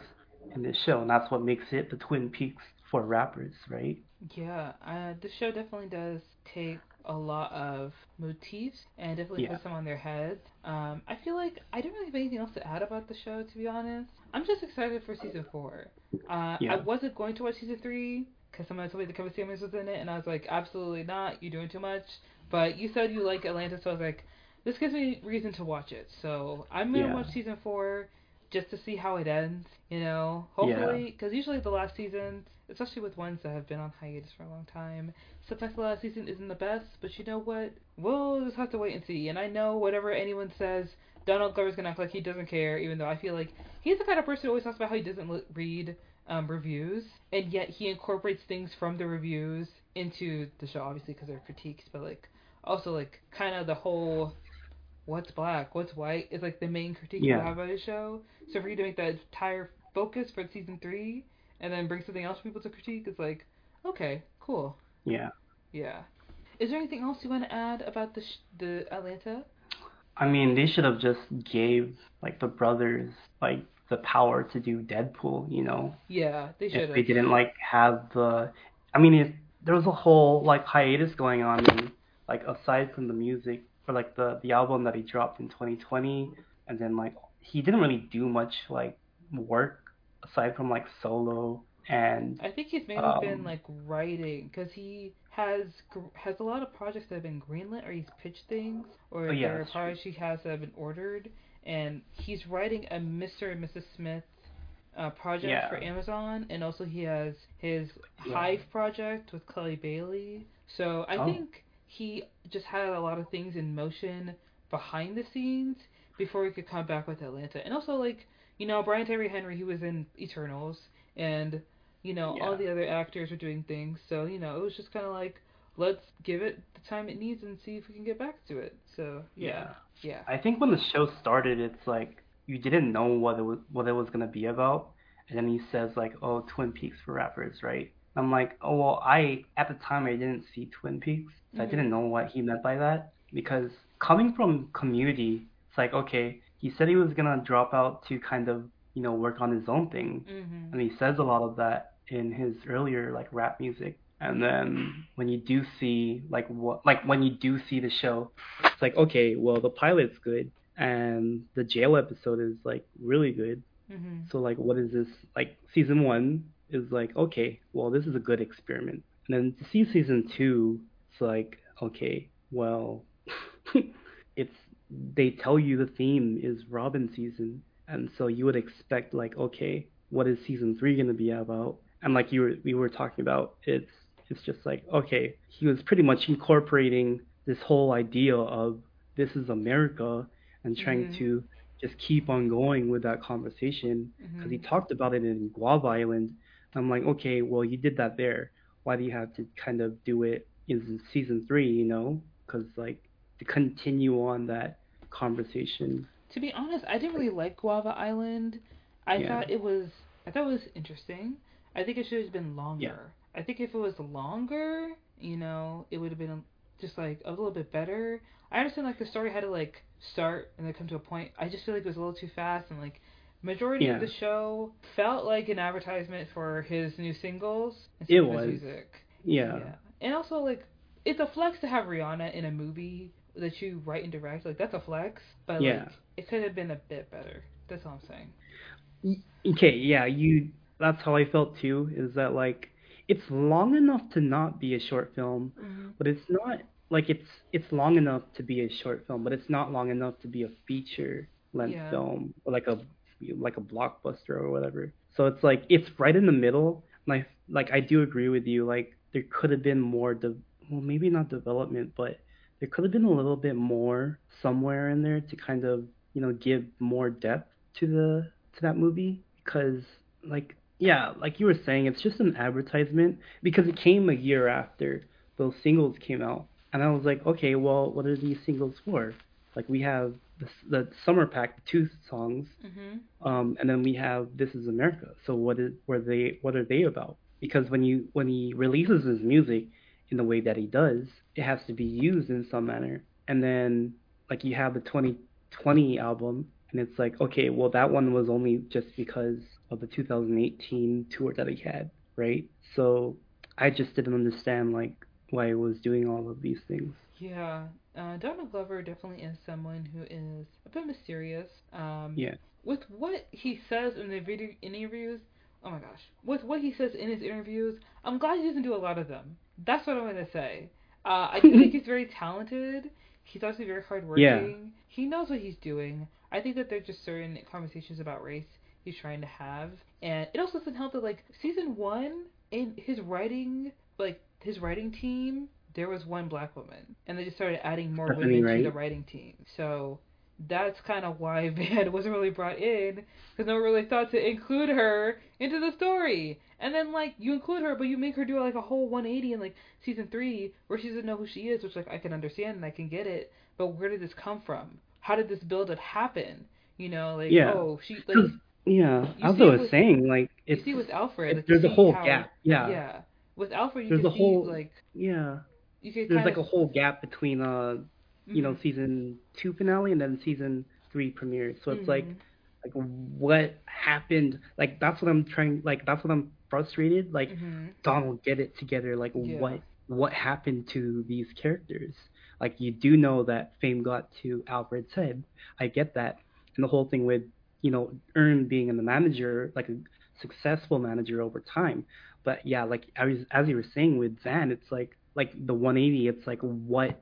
in this show, and that's what makes it the Twin Peaks for rappers, right? Yeah, uh, the show definitely does take a lot of motifs and definitely Yeah. puts them on their heads. Um, I feel like I don't really have anything else to add about the show, to be honest. I'm just excited for season four. Uh, Yeah. I wasn't going to watch season three because someone told me the Kevin Samuels was in it, and I was like, absolutely not. You're doing too much. But you said you like Atlanta, so I was like, this gives me reason to watch it. So I'm gonna Yeah. watch season four just to see how it ends. You know, hopefully, because usually the last season, especially with ones that have been on hiatus for a long time, sometimes the last season isn't the best. But you know what? We'll just have to wait and see. And I know whatever anyone says, Donald Glover's gonna act like he doesn't care, even though I feel like he's the kind of person who always talks about how he doesn't li- read um, reviews, and yet he incorporates things from the reviews into the show, obviously because they're critiques, but like also like kind of the whole what's black, what's white is like the main critique you have about the show. So for you to make that entire focus for season three, and then bring something else for people to critique, it's like, okay, cool. Yeah. Yeah. Is there anything else you want to add about the sh- the Atlanta? I mean, they should have just gave like the brothers like the power to do Deadpool, you know? Yeah, they should If they didn't like have the I mean, it, there was a whole like hiatus going on and like aside from the music for like the the album that he dropped in 2020 and then like he didn't really do much like work aside from like solo and I think he's mainly Um, been like writing because he has has a lot of projects that have been greenlit or he's pitched things or Oh, yeah, there are true. projects he has that have been ordered and he's writing a Mr. and Mrs. Smith uh, project Yeah. for Amazon and also he has his Yeah. Hive project with Chloe Bailey. So I Oh. think he just had a lot of things in motion behind the scenes before he could come back with Atlanta. And also like you know Brian Tyree Henry he was in Eternals and you know, all the other actors were doing things. So, you know, it was just kind of like, let's give it the time it needs and see if we can get back to it. So, yeah. Yeah. I think when the show started, it's like you didn't know what it was what it was gonna be about, and then he says like, "Oh, Twin Peaks for rappers," right? I'm like, "Oh well, I at the time I didn't see Twin Peaks, so I Mhm. didn't know what he meant by that because coming from Community, it's like okay, he said he was gonna drop out to kind of you know work on his own thing, Mhm. and he says a lot of that in his earlier like rap music. And then when you do see like what like when you do see the show, it's like okay, well the pilot's good and the jail episode is like really good. Mhm. So like what is this like season 1 is like okay, well this is a good experiment. And then to see season 2, it's like okay, well it's they tell you the theme is Robbin' season and so you would expect like okay, what is season 3 going to be about? and like you were we were talking about it's it's just like okay he was pretty much incorporating this whole idea of this is america and trying Mhm. to just keep on going with that conversation because he Mhm. talked about it in guava island i'm like okay well you did that there why do you have to kind of do it in season three you know because like to continue on that conversation To be honest, I didn't really like Guava Island. I Yeah. thought it was I thought it was interesting. I think it should have been longer. I think if it was longer, you know, it would have been just like a little bit better. I understand like the story had to like start and then come to a point. I just feel like it was a little too fast and like majority Yeah. of the show felt like an advertisement for his new singles instead It of was. his music. yeah And also like it's a flex to have Rihanna in a movie that you write and direct. Like that's a flex, but Yeah. like it could have been a bit better. That's all I'm saying. Okay, yeah, you that's how I felt too, is that like it's long enough to not be a short film, Mm-hmm. but it's not like it's it's long enough to be a short film, but it's not long enough to be a feature length Yeah. film or like a like a blockbuster or whatever. So it's like it's right in the middle. I like I do agree with you. Like there could have been more de- well maybe not development, but there could have been a little bit more somewhere in there to kind of you know give more depth to the to that movie because like yeah like you were saying it's just an advertisement because it came a year after those singles came out and i was like okay well what are these singles for like we have the, the summer pack two songs Mm-hmm. um, and then we have This Is America. So what is were they? What are they about? Because when you when he releases his music in the way that he does, it has to be used in some manner. And then like you have the 2020 album, and it's like okay, well that one was only just because of the 2018 tour that he had, right? So I just didn't understand like why he was doing all of these things. Yeah. Uh, Donald Glover definitely is someone who is a bit mysterious. Um, Yeah. With what he says in the video interviews, oh my gosh, with what he says in his interviews, I'm glad he doesn't do a lot of them. That's what I'm gonna say. Uh, I think he's very talented. He's also very hardworking. Yeah. He knows what he's doing. I think that there's just certain conversations about race he's trying to have, and it also doesn't help that like season one in his writing, like his writing team, there was one black woman, and they just started adding more Stephanie, women to the writing team. So that's kind of why Van wasn't really brought in because no one really thought to include her into the story. And then like you include her, but you make her do like a whole 180 in like season three where she doesn't know who she is, which like I can understand and I can get it. But where did this come from? How did this build up happen? You know, like Yeah. oh she like Yeah, You I was saying, like You it's see with Alfred, like, there's a whole how- gap. Yeah. Yeah. With Alfred, you There's can a see whole- like yeah. You can There's like a whole gap between uh you know Mhm. season two finale and then season three premiere. So it's like Mhm. like what happened? Like that's what I'm trying. Like that's what I'm frustrated. Like Mhm. Donald, get it together. Like Yeah. what what happened to these characters? Like you do know that fame got to Alfred's head. I get that, and the whole thing with you know Earn being in the manager, like a successful manager over time. But yeah, like as as you were saying with Van, it's like like the 180. It's like what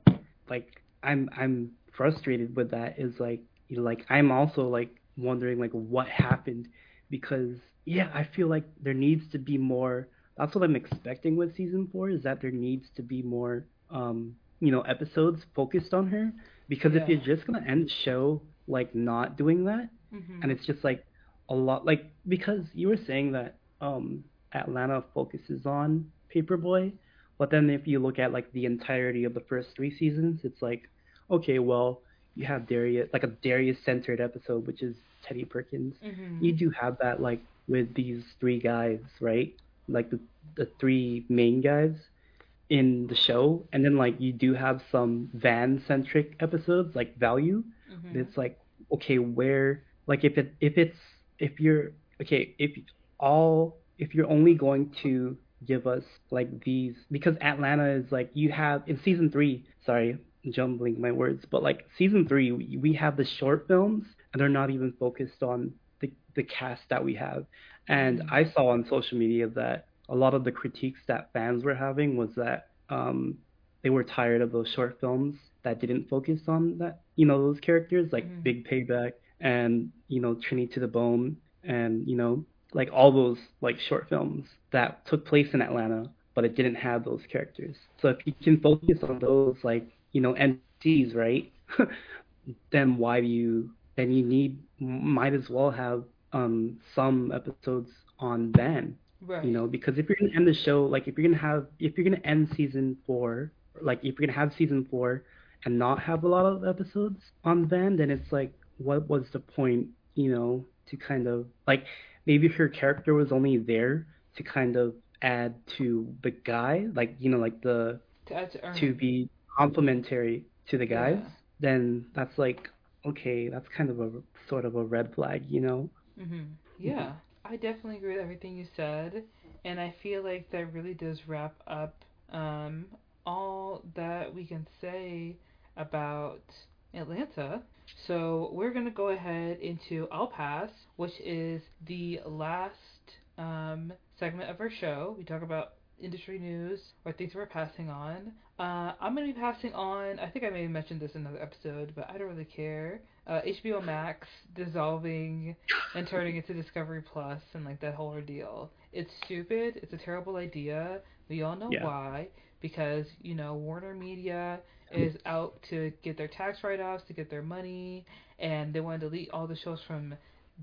like I'm I'm frustrated with that. Is like you know, like I'm also like wondering like what happened because yeah, I feel like there needs to be more. That's what I'm expecting with season four is that there needs to be more um you know episodes focused on her because if you're just gonna end the show like not doing that Mhm. and it's just like a lot like because you were saying that um Atlanta focuses on Paperboy, but then if you look at like the entirety of the first three seasons, it's like okay, well you have Darius like a Darius centered episode which is Teddy Perkins. Mhm. You do have that like with these three guys, right? Like the the three main guys in the show, and then like you do have some van centric episodes like Value. Mhm. And it's like okay where like if it if it's if you're okay if all if you're only going to give us like these because Atlanta is like you have in season three sorry jumbling my words but like season three we, we have the short films and they're not even focused on the the cast that we have and Mhm. I saw on social media that a lot of the critiques that fans were having was that um they were tired of those short films that didn't focus on that you know those characters like Mhm. Big Payback and you know Trinity to the Bone and you know like all those like short films that took place in Atlanta but it didn't have those characters. So if you can focus on those like you know entities, right? then why do you then you need might as well have um some episodes on Van right. you know because if you're gonna end the show like if you're gonna have if you're gonna end season four like if you're gonna have season four and not have a lot of episodes on Van then it's like what was the point you know to kind of like maybe if her character was only there to kind of add to the guy like you know like the to add to, to be complementary to the guys Yeah. then that's like okay that's kind of a sort of a red flag you know? Hmm Yeah, I definitely agree with everything you said, and I feel like that really does wrap up um, all that we can say about Atlanta. So we're gonna go ahead into I'll Pass, which is the last um, segment of our show. We talk about industry news or things we're passing on. Uh, I'm gonna be passing on. I think I may have mentioned this in another episode, but I don't really care. Uh, HBO Max dissolving and turning into Discovery Plus and like that whole ordeal. It's stupid. It's a terrible idea. We all know Yeah. why. Because you know Warner Media is out to get their tax write-offs to get their money, and they want to delete all the shows from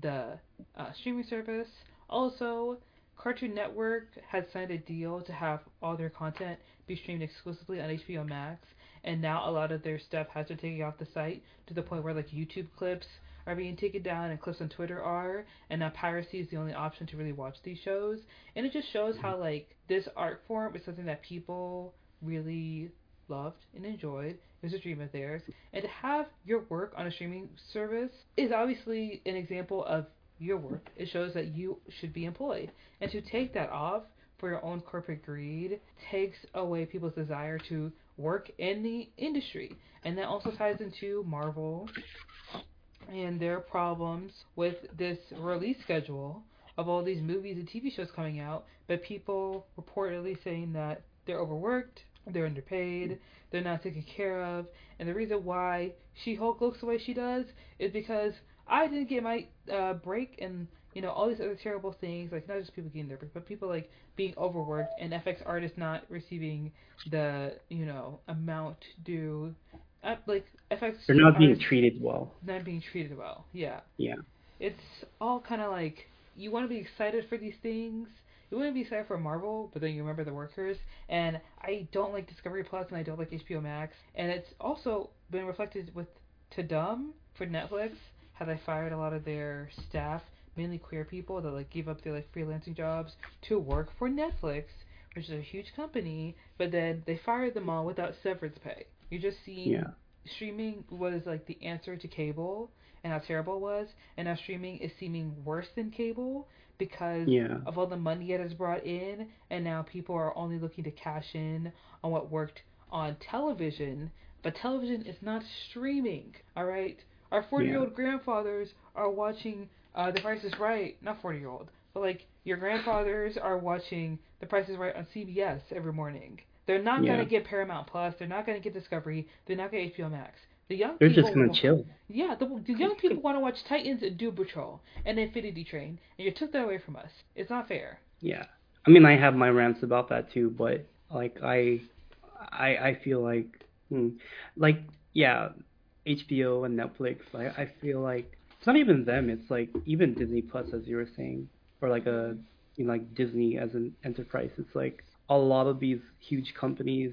the uh, streaming service. Also, Cartoon Network has signed a deal to have all their content be streamed exclusively on HBO Max, and now a lot of their stuff has been taken off the site to the point where like YouTube clips are being taken down and clips on Twitter are, and now piracy is the only option to really watch these shows. And it just shows how like this art form is something that people really loved and enjoyed. It was a dream of theirs. And to have your work on a streaming service is obviously an example of your work. It shows that you should be employed. And to take that off for your own corporate greed takes away people's desire to work in the industry. And that also ties into Marvel and their problems with this release schedule of all these movies and TV shows coming out, but people reportedly saying that they're overworked, they're underpaid, they're not taken care of, and the reason why She-Hulk looks the way she does is because I didn't get my uh, break and you know all these other terrible things like not just people getting their break, but people like being overworked and FX artists not receiving the you know amount due. Uh, like FX they're not being treated well not being treated well. Yeah. Yeah. It's all kind of like you want to be excited for these things. You wouldn't be excited for Marvel, but then you remember the workers. And I don't like Discovery Plus, and I don't like HBO Max. And it's also been reflected with Tudum for Netflix, how they fired a lot of their staff mainly queer people that like give up their like freelancing jobs to work for Netflix, which is a huge company, but then they fired them all without severance pay. You just see Yeah. streaming was like the answer to cable and how terrible it was, and now streaming is seeming worse than cable because Yeah. of all the money it has brought in, and now people are only looking to cash in on what worked on television, but television is not streaming, alright? Our 40 year old grandfathers are watching uh, The Price is Right, not 40 year old, but like your grandfathers are watching The Price is Right on CBS every morning. They're not Yeah. gonna get Paramount Plus. They're not gonna get Discovery. They're not gonna get HBO Max. The young They're just gonna chill. yeah, the, the young people want to watch Titans and Doom Patrol and Infinity Train, and you took that away from us. It's not fair. Yeah. I mean, I have my rants about that too, but like I, I, I feel like, hmm, like yeah, HBO and Netflix. I, I feel like it's not even them. It's like even Disney Plus, as you were saying, or like a, you know, like Disney as an enterprise. It's like a lot of these huge companies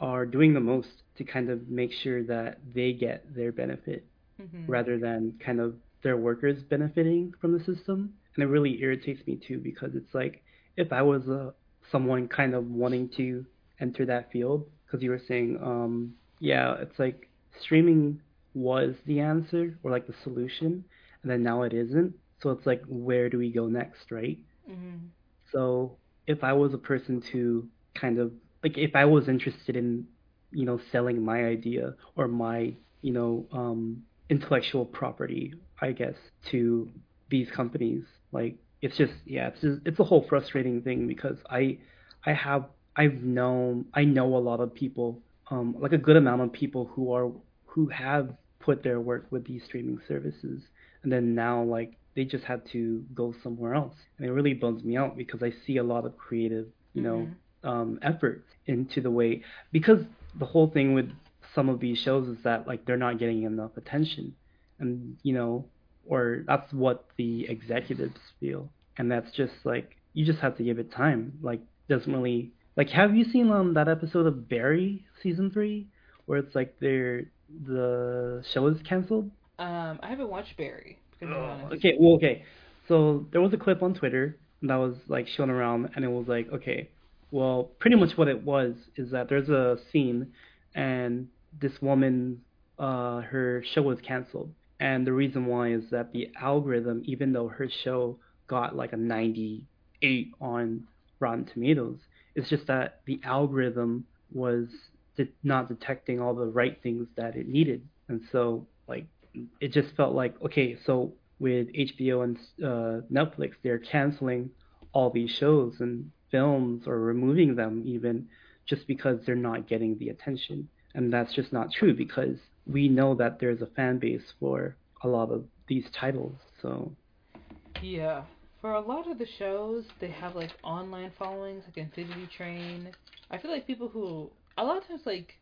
are doing the most to kind of make sure that they get their benefit hmm rather than kind of their workers benefiting from the system. And it really irritates me too because it's like if I was uh, someone kind of wanting to enter that field, because you were saying, um, yeah, it's like streaming was the answer or like the solution, and then now it isn't. So it's like, where do we go next, right? hmm So if I was a person to kind of like if I was interested in, you know, selling my idea or my, you know, um, intellectual property, I guess, to these companies, like it's just yeah, it's just it's a whole frustrating thing because I I have I've known I know a lot of people, um, like a good amount of people who are who have put their work with these streaming services. And then now like they just had to go somewhere else. And it really bums me out because i see a lot of creative you know um effort into the way because the whole thing with some of these shows is that like they're not getting enough attention and you know or that's what the executives feel and that's just like you just have to give it time like doesn't really like have you seen um that episode of barry season three where it's like they're the show is canceled Um, I haven't watched Barry. Honest. Okay, well, okay. So there was a clip on Twitter that was like shown around, and it was like, okay, well, pretty much what it was is that there's a scene, and this woman, uh, her show was canceled, and the reason why is that the algorithm, even though her show got like a 98 on Rotten Tomatoes, it's just that the algorithm was de- not detecting all the right things that it needed, and so like it just felt like okay, so with HBO and uh, Netflix, they're canceling all these shows. And films or removing them even just because they're not getting the attention, and that's just not true because we know that there's a fan base for a lot of these titles. So Yeah. For a lot of the shows, they have like online followings, like Infinity Train. I feel like people who a lot of times like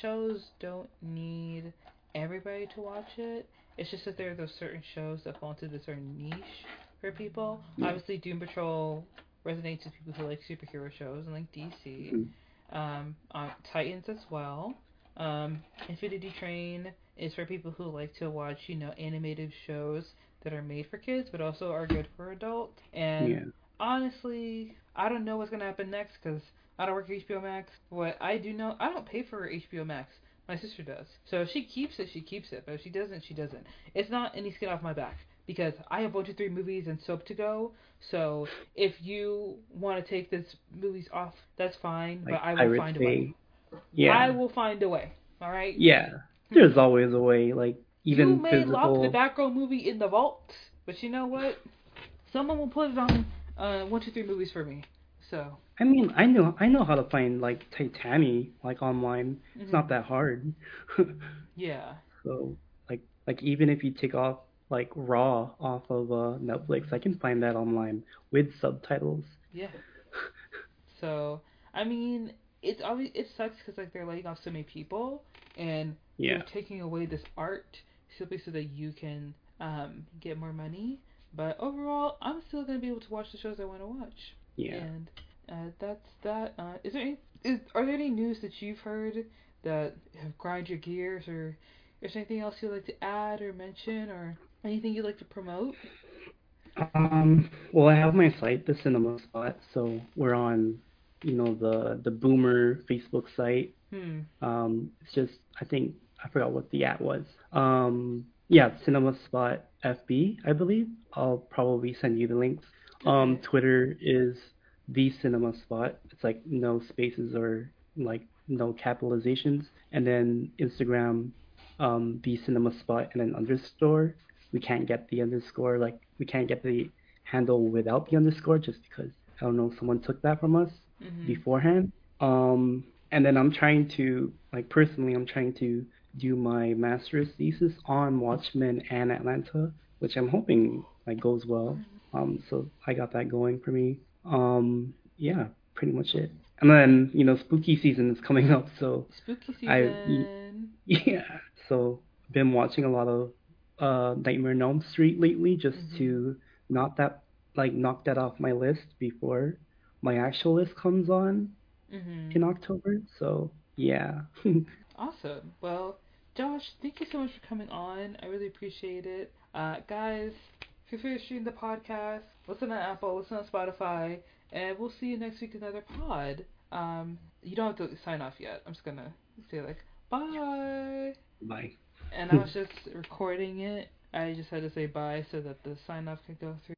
shows don't need everybody to watch it. It's just that there are those certain shows that fall into this certain niche for people. Yeah. Obviously, Doom Patrol resonates with people who like superhero shows and like DC. Mhm. Um, Titans as well. Um, Infinity Train is for people who like to watch, you know, animated shows that are made for kids but also are good for adults. And yeah, honestly, I don't know what's gonna happen next because I don't work at HBO Max. What I do know, I don't pay for HBO Max. My sister does. So if she keeps it, she keeps it. But if she doesn't, she doesn't. It's not any skin off my back because I have one, two, three movies and soap to go. So if you want to take this movies off, that's fine. like but I will find a way. Yeah, I will find a way. All right. yeah. There's always a way. Like even you may lock the back row movie in the vault, but you know what? Someone will put it on uh, one, two, three movies for me. So I mean, I know I know how to find like Titanic like online. It's Mhm. not that hard. yeah, so like like even if you take off like Raw off of uh, Netflix, I can find that online with subtitles. yeah. So I mean, it's obvious. It sucks because like they're laying off so many people, and Yeah, they're taking away this art simply so that you can um, get more money. But overall, I'm still gonna be able to watch the shows I want to watch. yeah. And uh, that's that. Uh, is there any? Is, are there any news that you've heard that have grind your gears, or is there anything else you'd like to add or mention, or anything you'd like to promote? Um, well, I have my site, the Cinema Spot, so we're on, you know, the the Boomer Facebook site. Hmm. Um, it's just I think I forgot what the at was. Um, yeah, Cinema Spot FB, I believe. I'll probably send you the links. Um, Twitter is the Cinema Spot. It's like no spaces or like no capitalizations. And then Instagram, um, the Cinema Spot and then underscore. We can't get the underscore, like we can't get the handle without the underscore just because I don't know someone took that from us Mhm. beforehand. Um, and then I'm trying to, like personally, I'm trying to do my master's thesis on Watchmen and Atlanta, which I'm hoping like goes well. Um, so I got that going for me. Um, yeah, pretty much it. And then you know, spooky season is coming up, so Spooky season. I- yeah. So been watching a lot of uh Nightmare on Elm Street lately just Mhm. to knock that like knock that off my list before my actual list comes on hmm in October. So yeah. Awesome. Well, Josh, thank you so much for coming on. I really appreciate it. Uh, guys, feel free to stream the podcast, listen on Apple, listen on Spotify, and we'll see you next week another pod. Um, you don't have to sign off yet. I'm just gonna say like bye. Bye. And I was just recording it. I just had to say bye so that the sign off could go through.